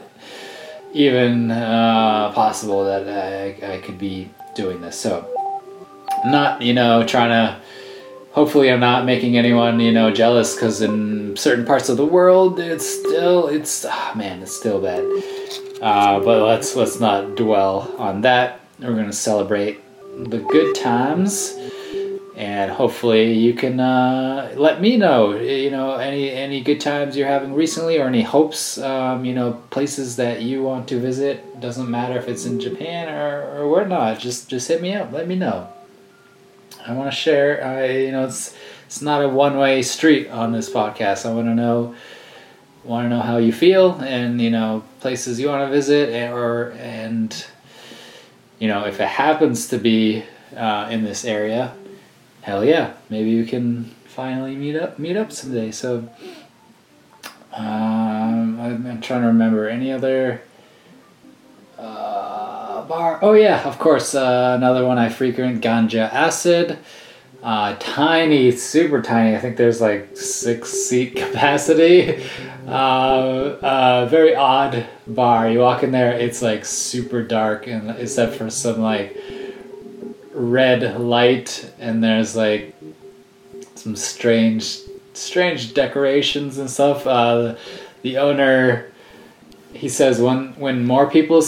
even uh, possible that I, I could be doing this. So, not you know trying to. Hopefully, I'm not making anyone you know jealous because in certain parts of the world, it's still it's ah, man, it's still bad. Uh, but let's let's not dwell on that. We're gonna celebrate the good times, and hopefully you can uh, let me know. You know any any good times you're having recently, or any hopes. Um, you know places that you want to visit. Doesn't matter if it's in Japan or or whatnot. Just just hit me up. Let me know. I want to share. I you know it's it's not a one way street on this podcast. I want to know want to know how you feel and you know places you want to visit or and you know if it happens to be uh, in this area hell yeah maybe you can finally meet up meet up someday so um, I'm, I'm trying to remember any other bar oh yeah of course uh, another one I frequent ganja acid uh, tiny, super tiny. I think there's like six seat capacity. Uh, uh, very odd bar. You walk in there, it's like super dark, and except for some like red light, and there's like some strange, strange decorations and stuff. Uh, the owner, he says when when more people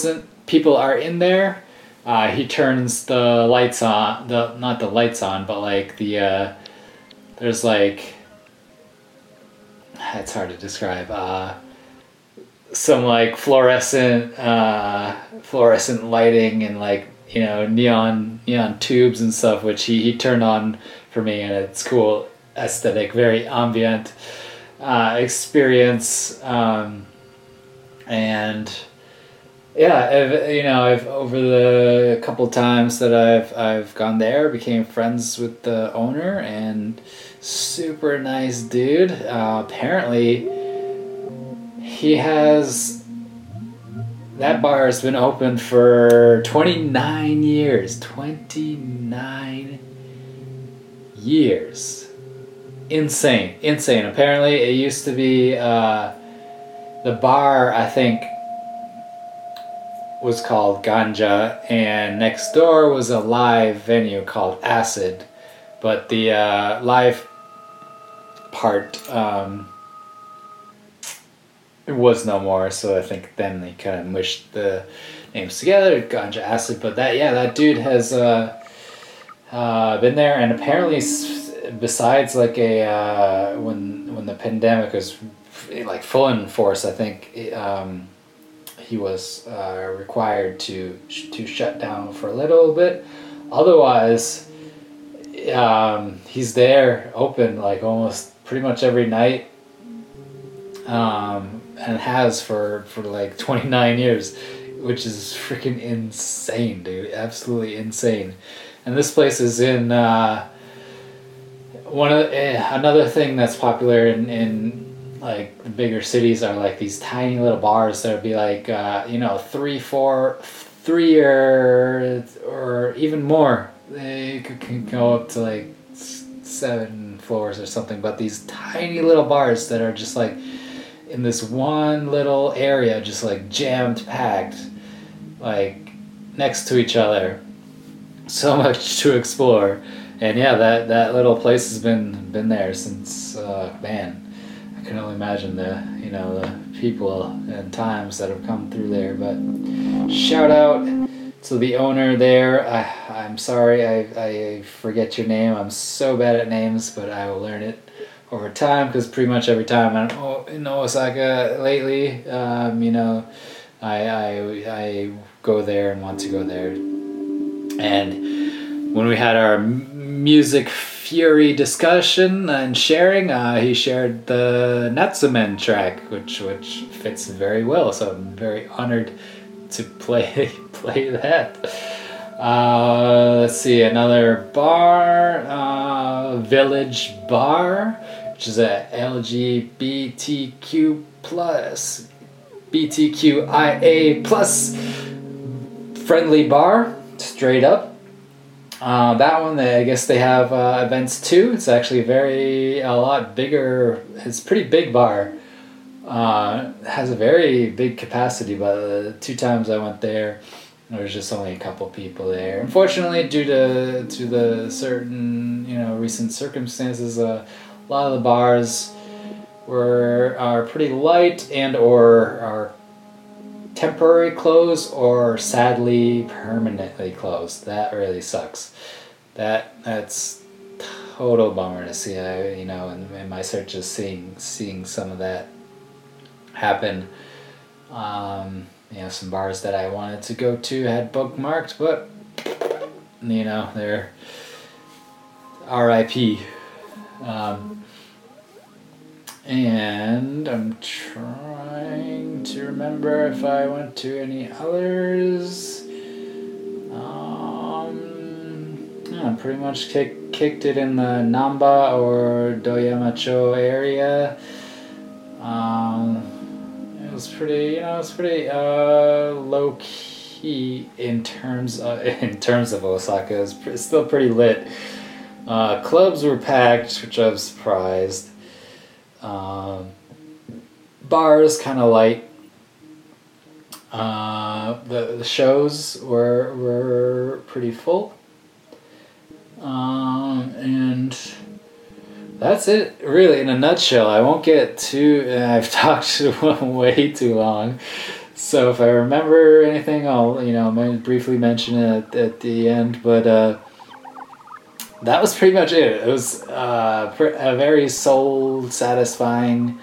people are in there uh, he turns the lights on the not the lights on but like the uh, there's like it's hard to describe uh, some like fluorescent uh, fluorescent lighting and like you know neon neon tubes and stuff which he, he turned on for me and it's cool aesthetic very ambient uh, experience um, and yeah, you know, I've over the couple times that I've I've gone there, became friends with the owner and super nice dude. Uh, apparently, he has that bar has been open for twenty nine years. Twenty nine years. Insane, insane. Apparently, it used to be uh, the bar. I think was called Ganja, and next door was a live venue called Acid. But the uh, live part um, was no more, so I think then they kind of mushed the names together, Ganja Acid. But that, yeah, that dude has uh, uh, been there, and apparently, besides like a uh, when when the pandemic was like full in force, I think. Um, he was uh, required to to shut down for a little bit. Otherwise, um, he's there open like almost pretty much every night, um, and has for for like twenty nine years. which is freaking insane, dude. Absolutely insane. And this place is in uh, one of eh, another thing that's popular in, in like the bigger cities are like these tiny little bars that would be like uh, you know three, four, three or or even more. They could, go up to like seven floors or something. But these tiny little bars that are just like in this one little area, just like jammed packed, like next to each other. So much to explore, and yeah, that that little place has been been there since uh, man. I can only imagine the you know the people and times that have come through there. But shout out to the owner there. I, I'm sorry I, I forget your name. I'm so bad at names, but I will learn it over time because pretty much every time I'm oh, in Osaka lately, um, you know, I, I I go there and want to go there. And when we had our music fury discussion and sharing, uh, he shared the Natsumen track, which which fits very well. So I'm very honored to play play that. Uh, let's see another bar, uh, Village Bar, which is a LGBTQ plus BTQIA plus friendly bar, straight up. Uh, that one, they, I guess they have uh, events too. It's actually very a lot bigger. It's pretty big bar. Uh, has a very big capacity, but the two times I went there, there was just only a couple people there. Unfortunately, due to to the certain you know recent circumstances, uh, a lot of the bars were are pretty light and or are temporary closed or sadly permanently closed. That really sucks. That that's total bummer to see. I you know in, in my searches seeing seeing some of that happen. Um, you know, some bars that I wanted to go to had bookmarked, but you know they're R.I.P. Um, and I'm trying to remember if I went to any others. Um, yeah, pretty much kick, kicked it in the Namba or Doyamacho area. Um, it was pretty, you know, it was pretty uh, low key in terms of in terms of Osaka. It's pre- still pretty lit. Uh, clubs were packed, which I was surprised. Um, bars kind of light. Uh, the the shows were were pretty full. Um, and that's it, really, in a nutshell. I won't get too. I've talked way too long. So if I remember anything, I'll you know briefly mention it at, at the end. But uh, that was pretty much it. It was uh, a very soul satisfying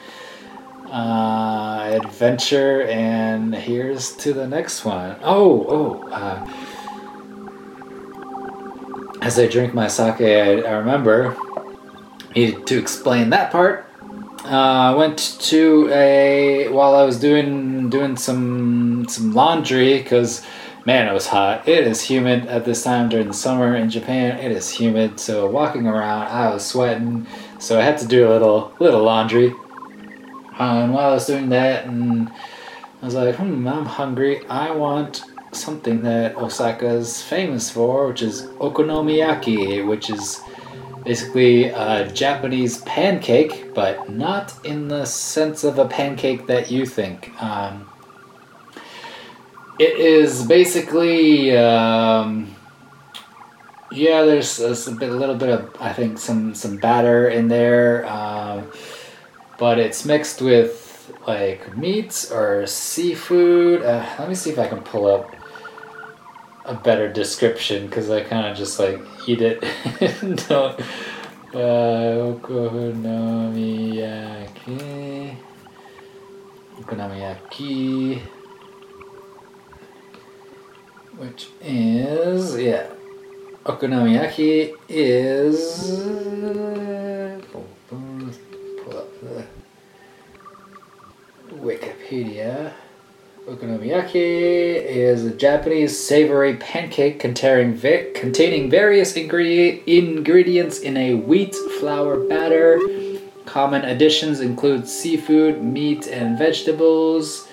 uh, adventure, and here's to the next one. Oh, oh. Uh, as I drink my sake, I, I remember needed to explain that part. Uh, I went to a while I was doing doing some some laundry because man it was hot. It is humid at this time during the summer in Japan. It is humid, so walking around I was sweating. So I had to do a little little laundry. And while I was doing that, and I was like, hmm, I'm hungry. I want something that Osaka is famous for, which is okonomiyaki, which is basically a Japanese pancake, but not in the sense of a pancake that you think. Um, it is basically, um, yeah. There's, there's a bit, a little bit of, I think, some some batter in there, uh, but it's mixed with like meats or seafood. Uh, let me see if I can pull up a better description because I kind of just like eat it. Don't. Uh, okonomiyaki. Okonomiyaki. Which is, yeah. Okonomiyaki is. Up Wikipedia. Okonomiyaki is a Japanese savory pancake containing containing various ingredient ingredients in a wheat flour batter. Common additions include seafood, meat, and vegetables.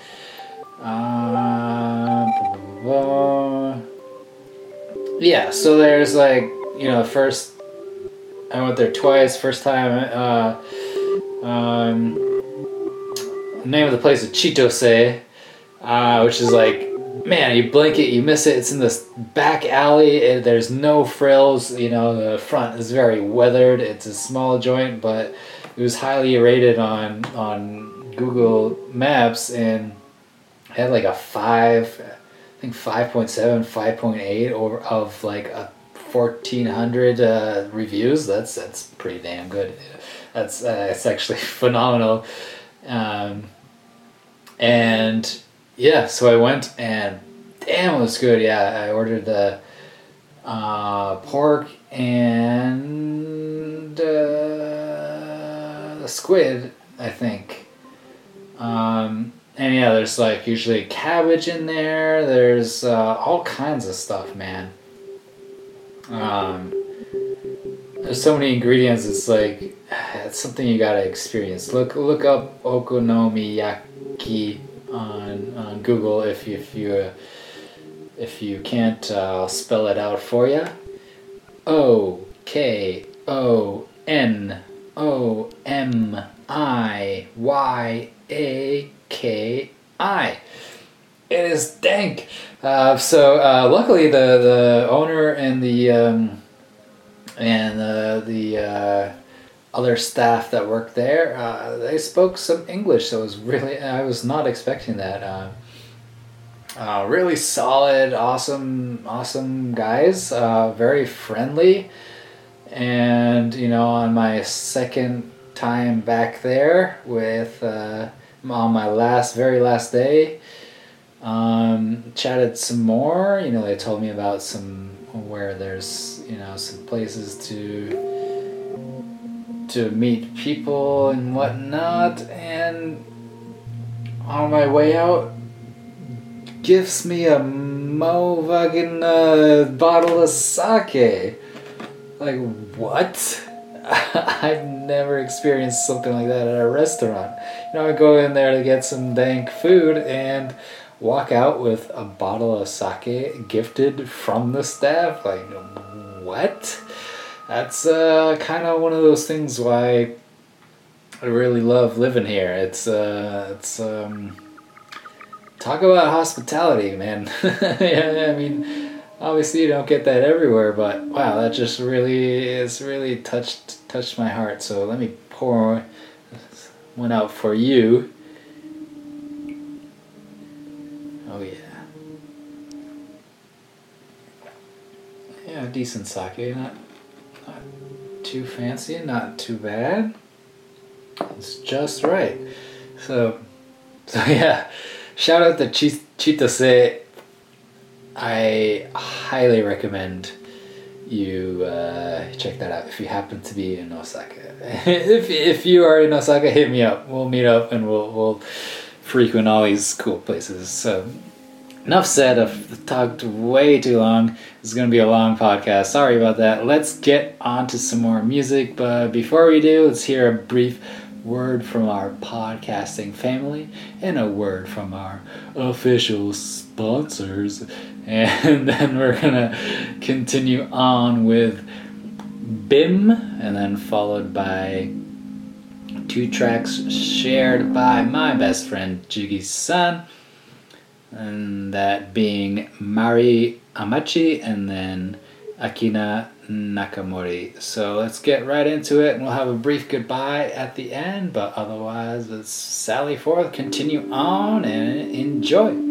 Uh. Yeah, so there's like you know first I went there twice. First time, uh, um, the name of the place is Chitose, uh, which is like, man, you blink it, you miss it. It's in this back alley. It, there's no frills. You know, the front is very weathered. It's a small joint, but it was highly rated on on Google Maps and had like a five, I think 5.7, 5.8 over of like a 1400 uh, reviews that's that's pretty damn good that's uh, it's actually phenomenal. Um, and yeah so i went and damn it was good. Yeah i ordered the uh, pork and uh, the squid i think. Um, and yeah there's like usually cabbage in there. There's uh, all kinds of stuff man. Um, there's so many ingredients. It's like it's something you gotta experience. Look look up okonomiyaki on on Google if you, if you if you can't uh, I'll spell it out for you. O K O N O M I Y A K I. It is dank. Uh, so uh, luckily, the the owner and the um, and uh, the uh, other staff that worked there, uh, they spoke some English. So it was really I was not expecting that. Uh, uh, really solid, awesome, awesome guys. Uh, very friendly, and you know, on my second time back there with on my last, very last day um, chatted some more. You know, they told me about some where there's you know some places to to meet people and whatnot. And on my way out, gives me a mo fucking uh, bottle of sake. Like what? I've never experienced something like that at a restaurant. You know, I go in there to get some dank food and walk out with a bottle of sake gifted from the staff. Like, what? That's uh, kind of one of those things why I really love living here. It's uh, it's um, talk about hospitality, man. yeah, I mean, obviously you don't get that everywhere, but wow, that just really is really touched touched my heart. So let me pour one out for you. Oh yeah. Yeah, decent sake. Not not too fancy, not too bad. It's just right. So so yeah. Shout out to Chi- Chitose. I highly recommend you uh, check that out if you happen to be in Osaka. if, if you are in Osaka, hit me up. We'll meet up and we'll, we'll frequent all these cool places. So, enough said. I've talked way too long. This is going to be a long podcast. Sorry about that. Let's get on to some more music. But before we do, let's hear a brief word from our podcasting family and a word from our official sponsors. And then we're going to continue on with BIM and then followed by two tracks shared by my best friend Jugi-san, and that being Mari Amachi and then Akina Nakamori. So let's get right into it, and we'll have a brief goodbye at the end. But otherwise, let's sally forth, continue on, and enjoy.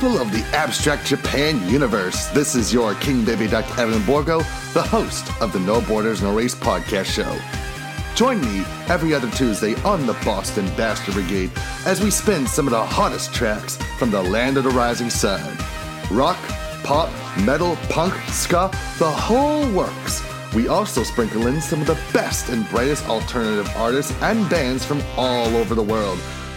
People of the Abstract Japan universe. This is your King Baby Duck Evan Borgo, the host of the No Borders No Race podcast show. Join me every other Tuesday on the Boston Bastard Brigade as we spin some of the hottest tracks from the land of the rising sun. rock, pop, metal, punk, ska, the whole works. We also sprinkle in some of the best and brightest alternative artists and bands from all over the world,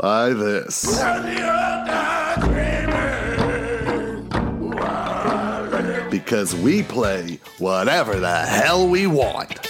by this. Because we play whatever the hell we want.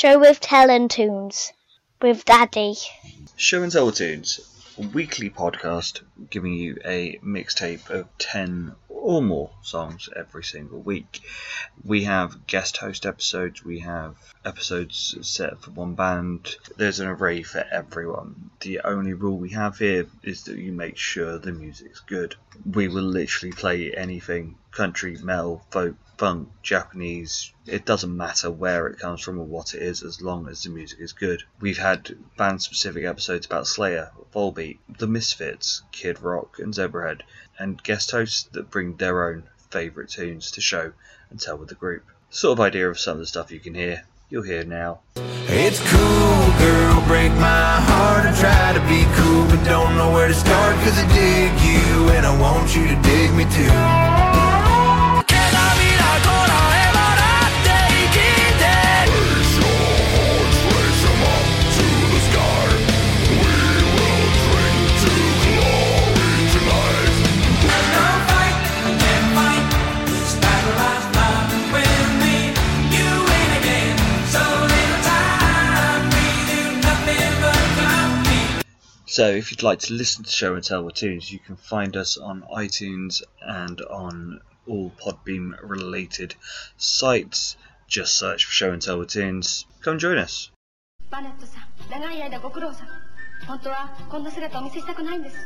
Show with Tell and Tunes with Daddy.
Show and Tell Tunes, a weekly podcast giving you a mixtape of 10 or more songs every single week. We have guest host episodes, we have episodes set for one band. There's an array for everyone. The only rule we have here is that you make sure the music's good. We will literally play anything country, metal, folk, funk, Japanese. It doesn't matter where it comes from or what it is as long as the music is good. We've had band specific episodes about Slayer, Volbeat, The Misfits, Kid Rock, and Zebrahead, and guest hosts that bring their own favourite tunes to show and tell with the group. Sort of idea of some of the stuff you can hear, you'll hear now.
It's cool, girl, break my heart. I try to be cool, but don't know where to start. Cause I dig you, and I want you to dig me too.
So, if you'd like to listen to Show and Tell with Tunes, you can find us on iTunes and on all Podbean related sites. Just search for Show and Tell with Tunes. Come join us.
バネットさん長い間ご苦労さま本当はこんな姿をお見せしたくないんです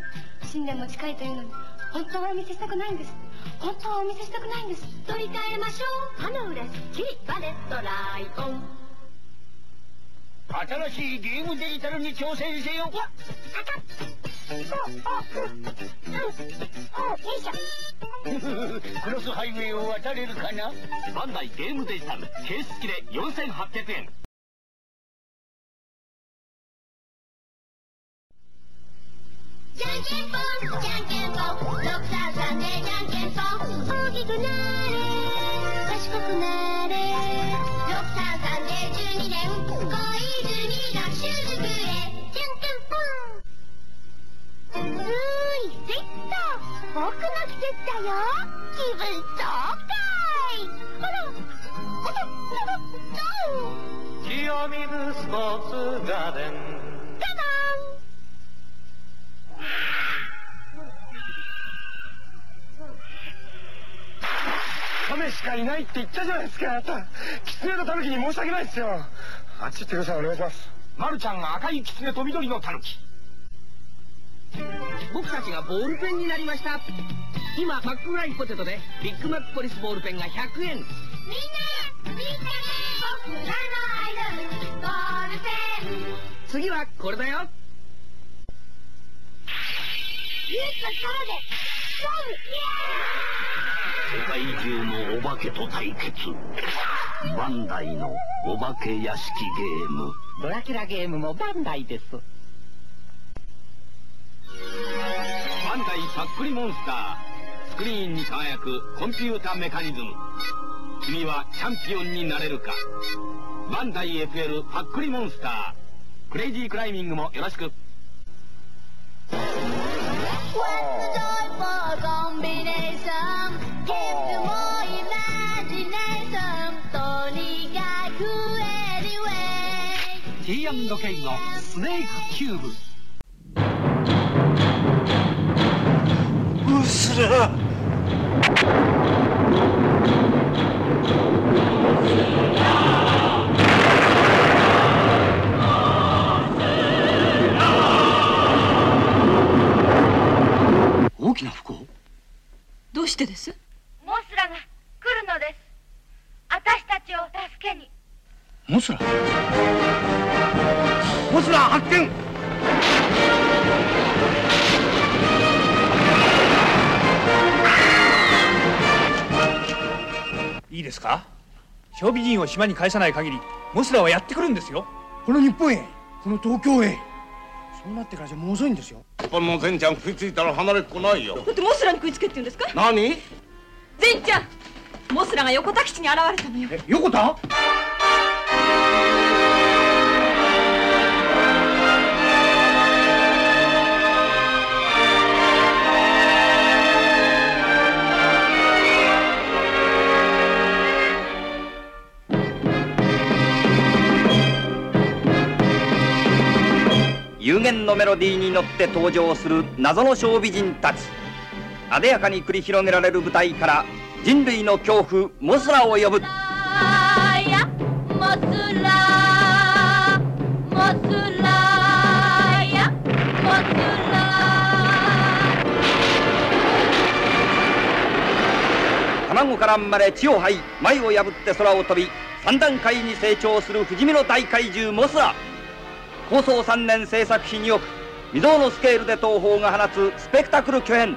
新年も近いというのに本当はお見せしたくないんです本当はお見せしたくないんです取り替えましょう歯の裏スッキリバレットライオン
新しいゲームデジタルに挑戦せよクロスハイウェイを渡れるかな？バンダイゲームデジタルケース付きで4800円。
じゃんけんぽんでじゃんけんぽん大きくなれ。賢くなれ。633で12年。小いセット僕の季節だよ。気分爽快。ほらほらほら。どう
清水スポーツガーデン。
ダダン
亀しかいないって言ったじゃないですか。あなた。狐と狸に申し訳ないですよ。あっち行ってください。お願いします。
マルちゃんが赤い狐と緑のタヌキ僕たちがボールペンになりました。今マックフライポテトでビッグマックポリスボールペンが100円
みんな見てね僕らのアイドルボールペン。
次はこれだよ。
世界中のお化けと対決。バンダイのお化け屋敷ゲーム。
ドラキュラゲームもバンダイです
パックリモンスタースクリーンに輝くコンピュータメカニズム。君はチャンピオンになれるか。バンダイ FL パックリモンスター。クレイジークライミングもよろしく。
T&K のスネークキューブ
すら
大きな不幸
どうしてです？
モスラが来るのです。私たちを助けに。
モスラ。モスラ発見
いいですか？標備人を島に返さない限りモスラはやってくるんですよ。
この日本へこの東京へ。そうなってからじゃもう遅いんですよ。
日本の善ちゃん食いついたら離れっこないよ。
だってモスラに食いつけって言うんですか？
何？
善ちゃんモスラが横田基地に現れたのよ。
横田？
有限のメロディーに乗って登場する謎の小美人たち。あでやかに繰り広げられる舞台から人類の恐怖モスラを呼ぶ。
あやモスラモスラやモスラ
卵から生まれ地を這い前を破って空を飛び三段階に成長する不死身の大怪獣モスラ構想3年制作費2億未曾有のスケールで東宝が放つスペクタクル巨編。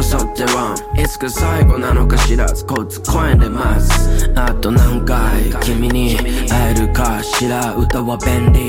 と
沿ってワンいつか最後なのか知らず。コツ声でます。あと何回？君に会えるかしら歌は便利。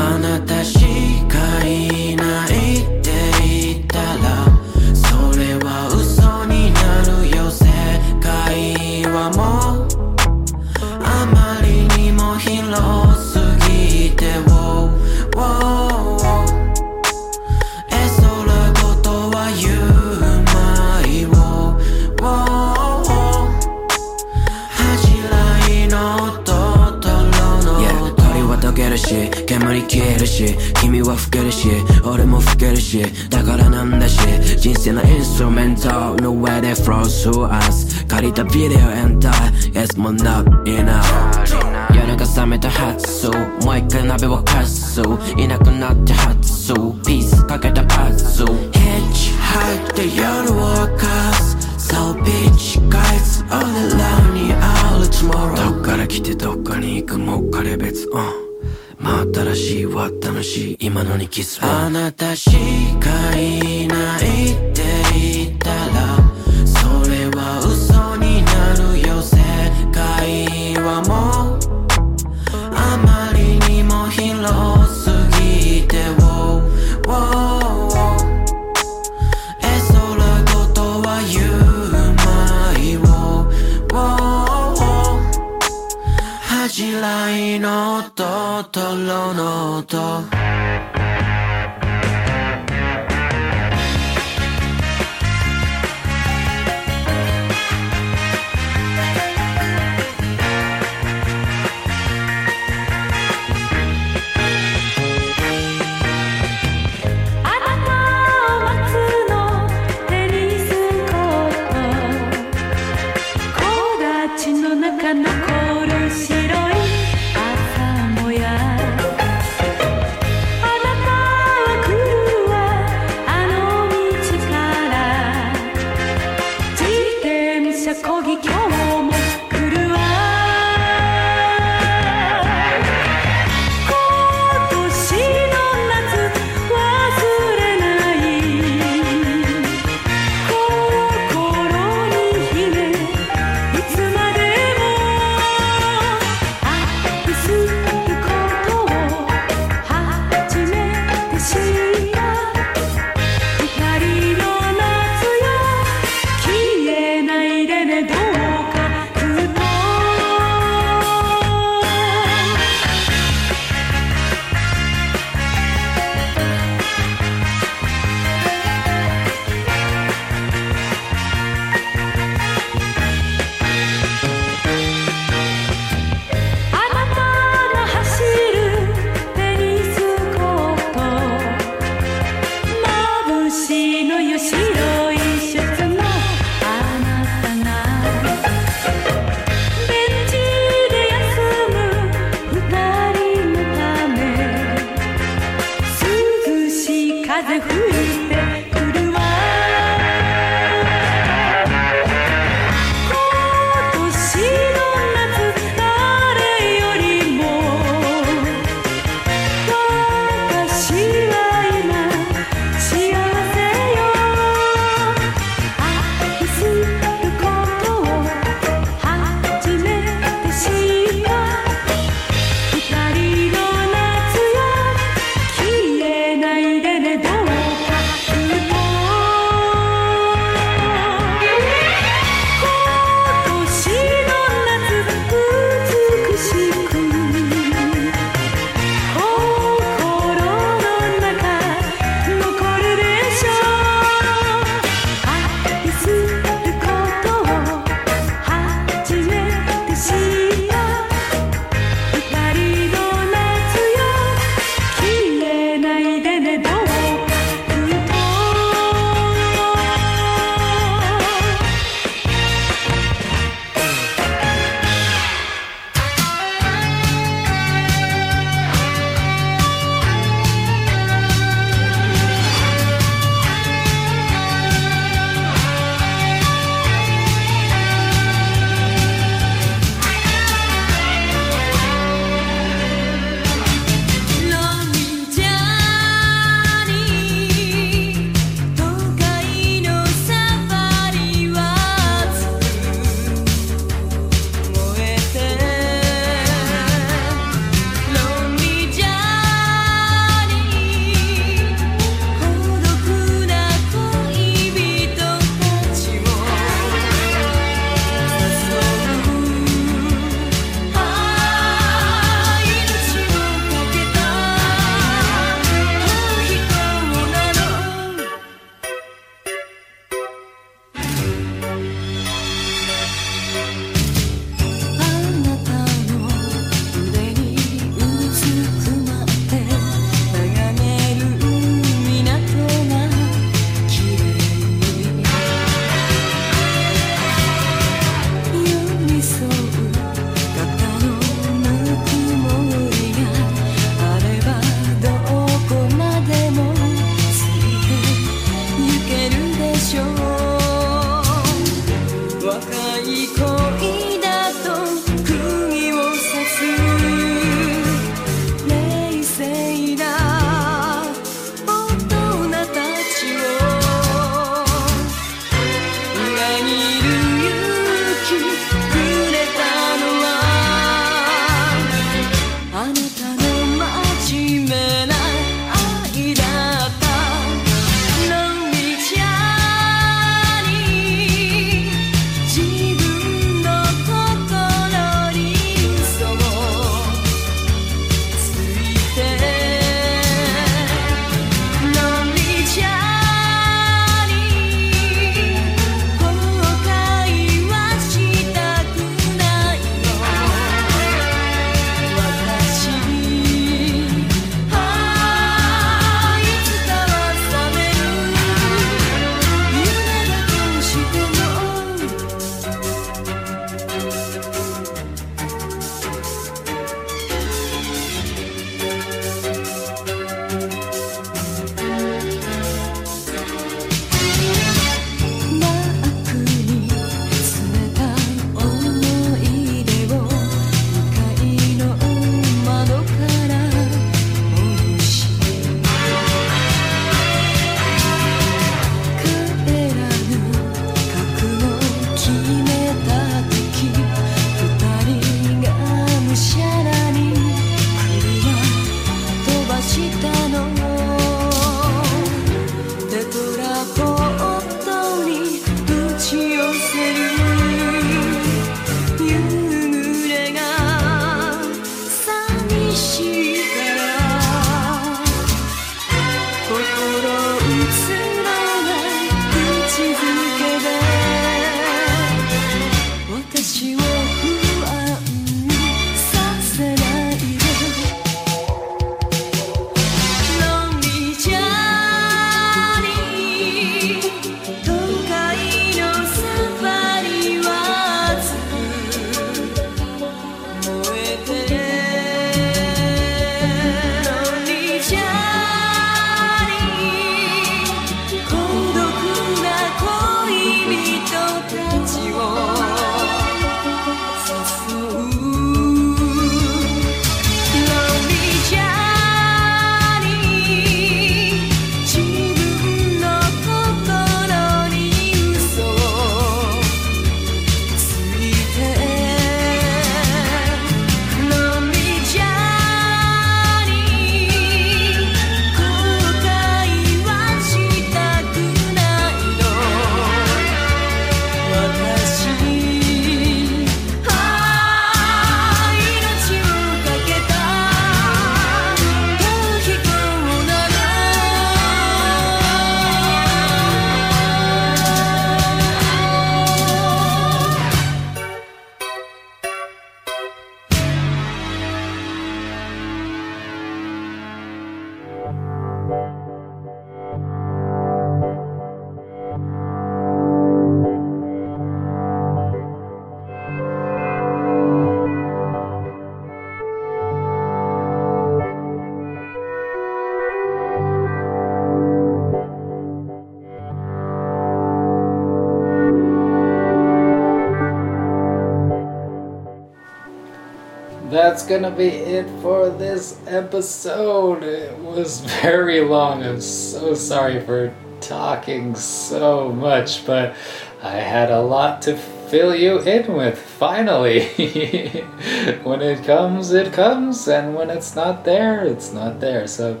That's gonna be it for this episode. It was very long. I'm so sorry for talking so much, but I had a lot to fill you in with finally. when it comes, it comes, and when it's not there, it's not there. So,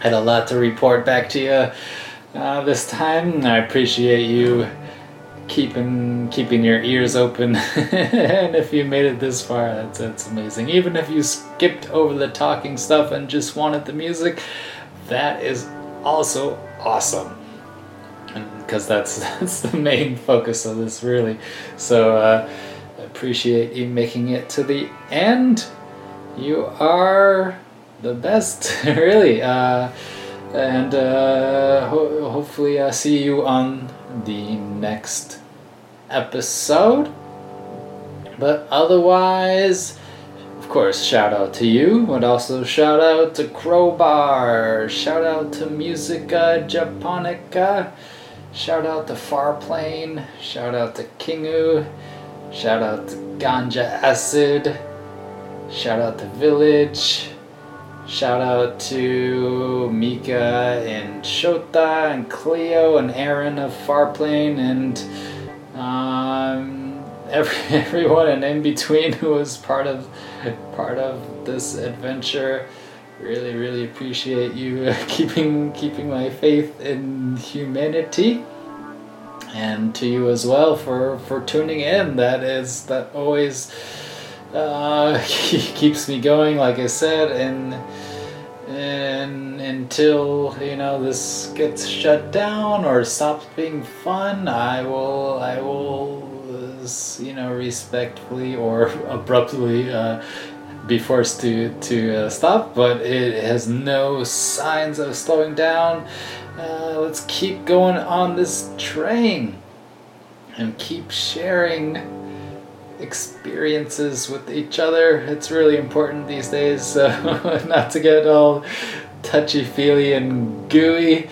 I had a lot to report back to you uh, this time. I appreciate you keeping keeping your ears open. And if you made it this far that's that's amazing. Even if you skipped over the talking stuff and just wanted the music that is also awesome. Because that's that's the main focus of this really. So uh, appreciate you making it to the end. You are the best really. Uh, and uh, ho- hopefully I see you on the next episode. But otherwise, of course, shout out to you, but also shout out to Crowbar, shout out to Musica Japonica, shout out to Farplane, shout out to Kingu, shout out to Ganja Acid, shout out to Village, Shout out to Mika and Shota and Cleo and Aaron of Farplane and um, every, everyone and in between who was part of part of this adventure. Really, really appreciate you keeping keeping my faith in humanity, and to you as well for for tuning in. That is that always uh, keeps me going. Like I said, and and until you know this gets shut down or stops being fun, I will I will uh, you know respectfully or abruptly uh, be forced to to uh, stop. But it has no signs of slowing down. Uh, let's keep going on this train and keep sharing experiences with each other. It's really important these days, so not to get all touchy feely and gooey,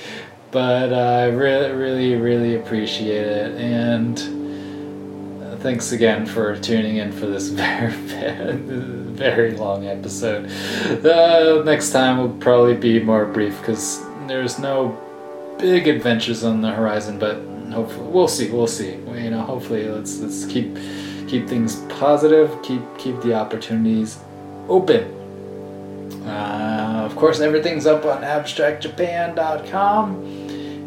but I really, really, really appreciate it. And uh, thanks again for tuning in for this very, very long episode. Uh, next time will probably be more brief because there's no big adventures on the horizon, but hopefully we'll see. We'll see. You know, hopefully let's let's keep keep things positive, keep keep the opportunities open. Uh, of course, everything's up on abstractjapan.com.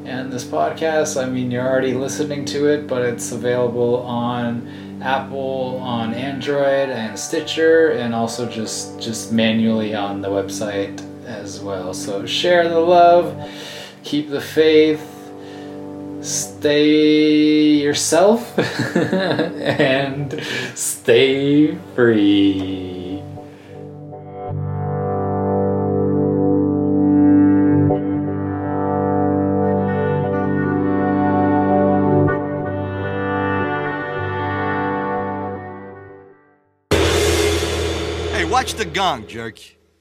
And this podcast, I mean, you're already listening to it, but it's available on Apple, on Android, and Stitcher, and also just just manually on the website as well. So share the love, keep the faith, stay yourself and stay free.
Hey, watch the gong, jerk.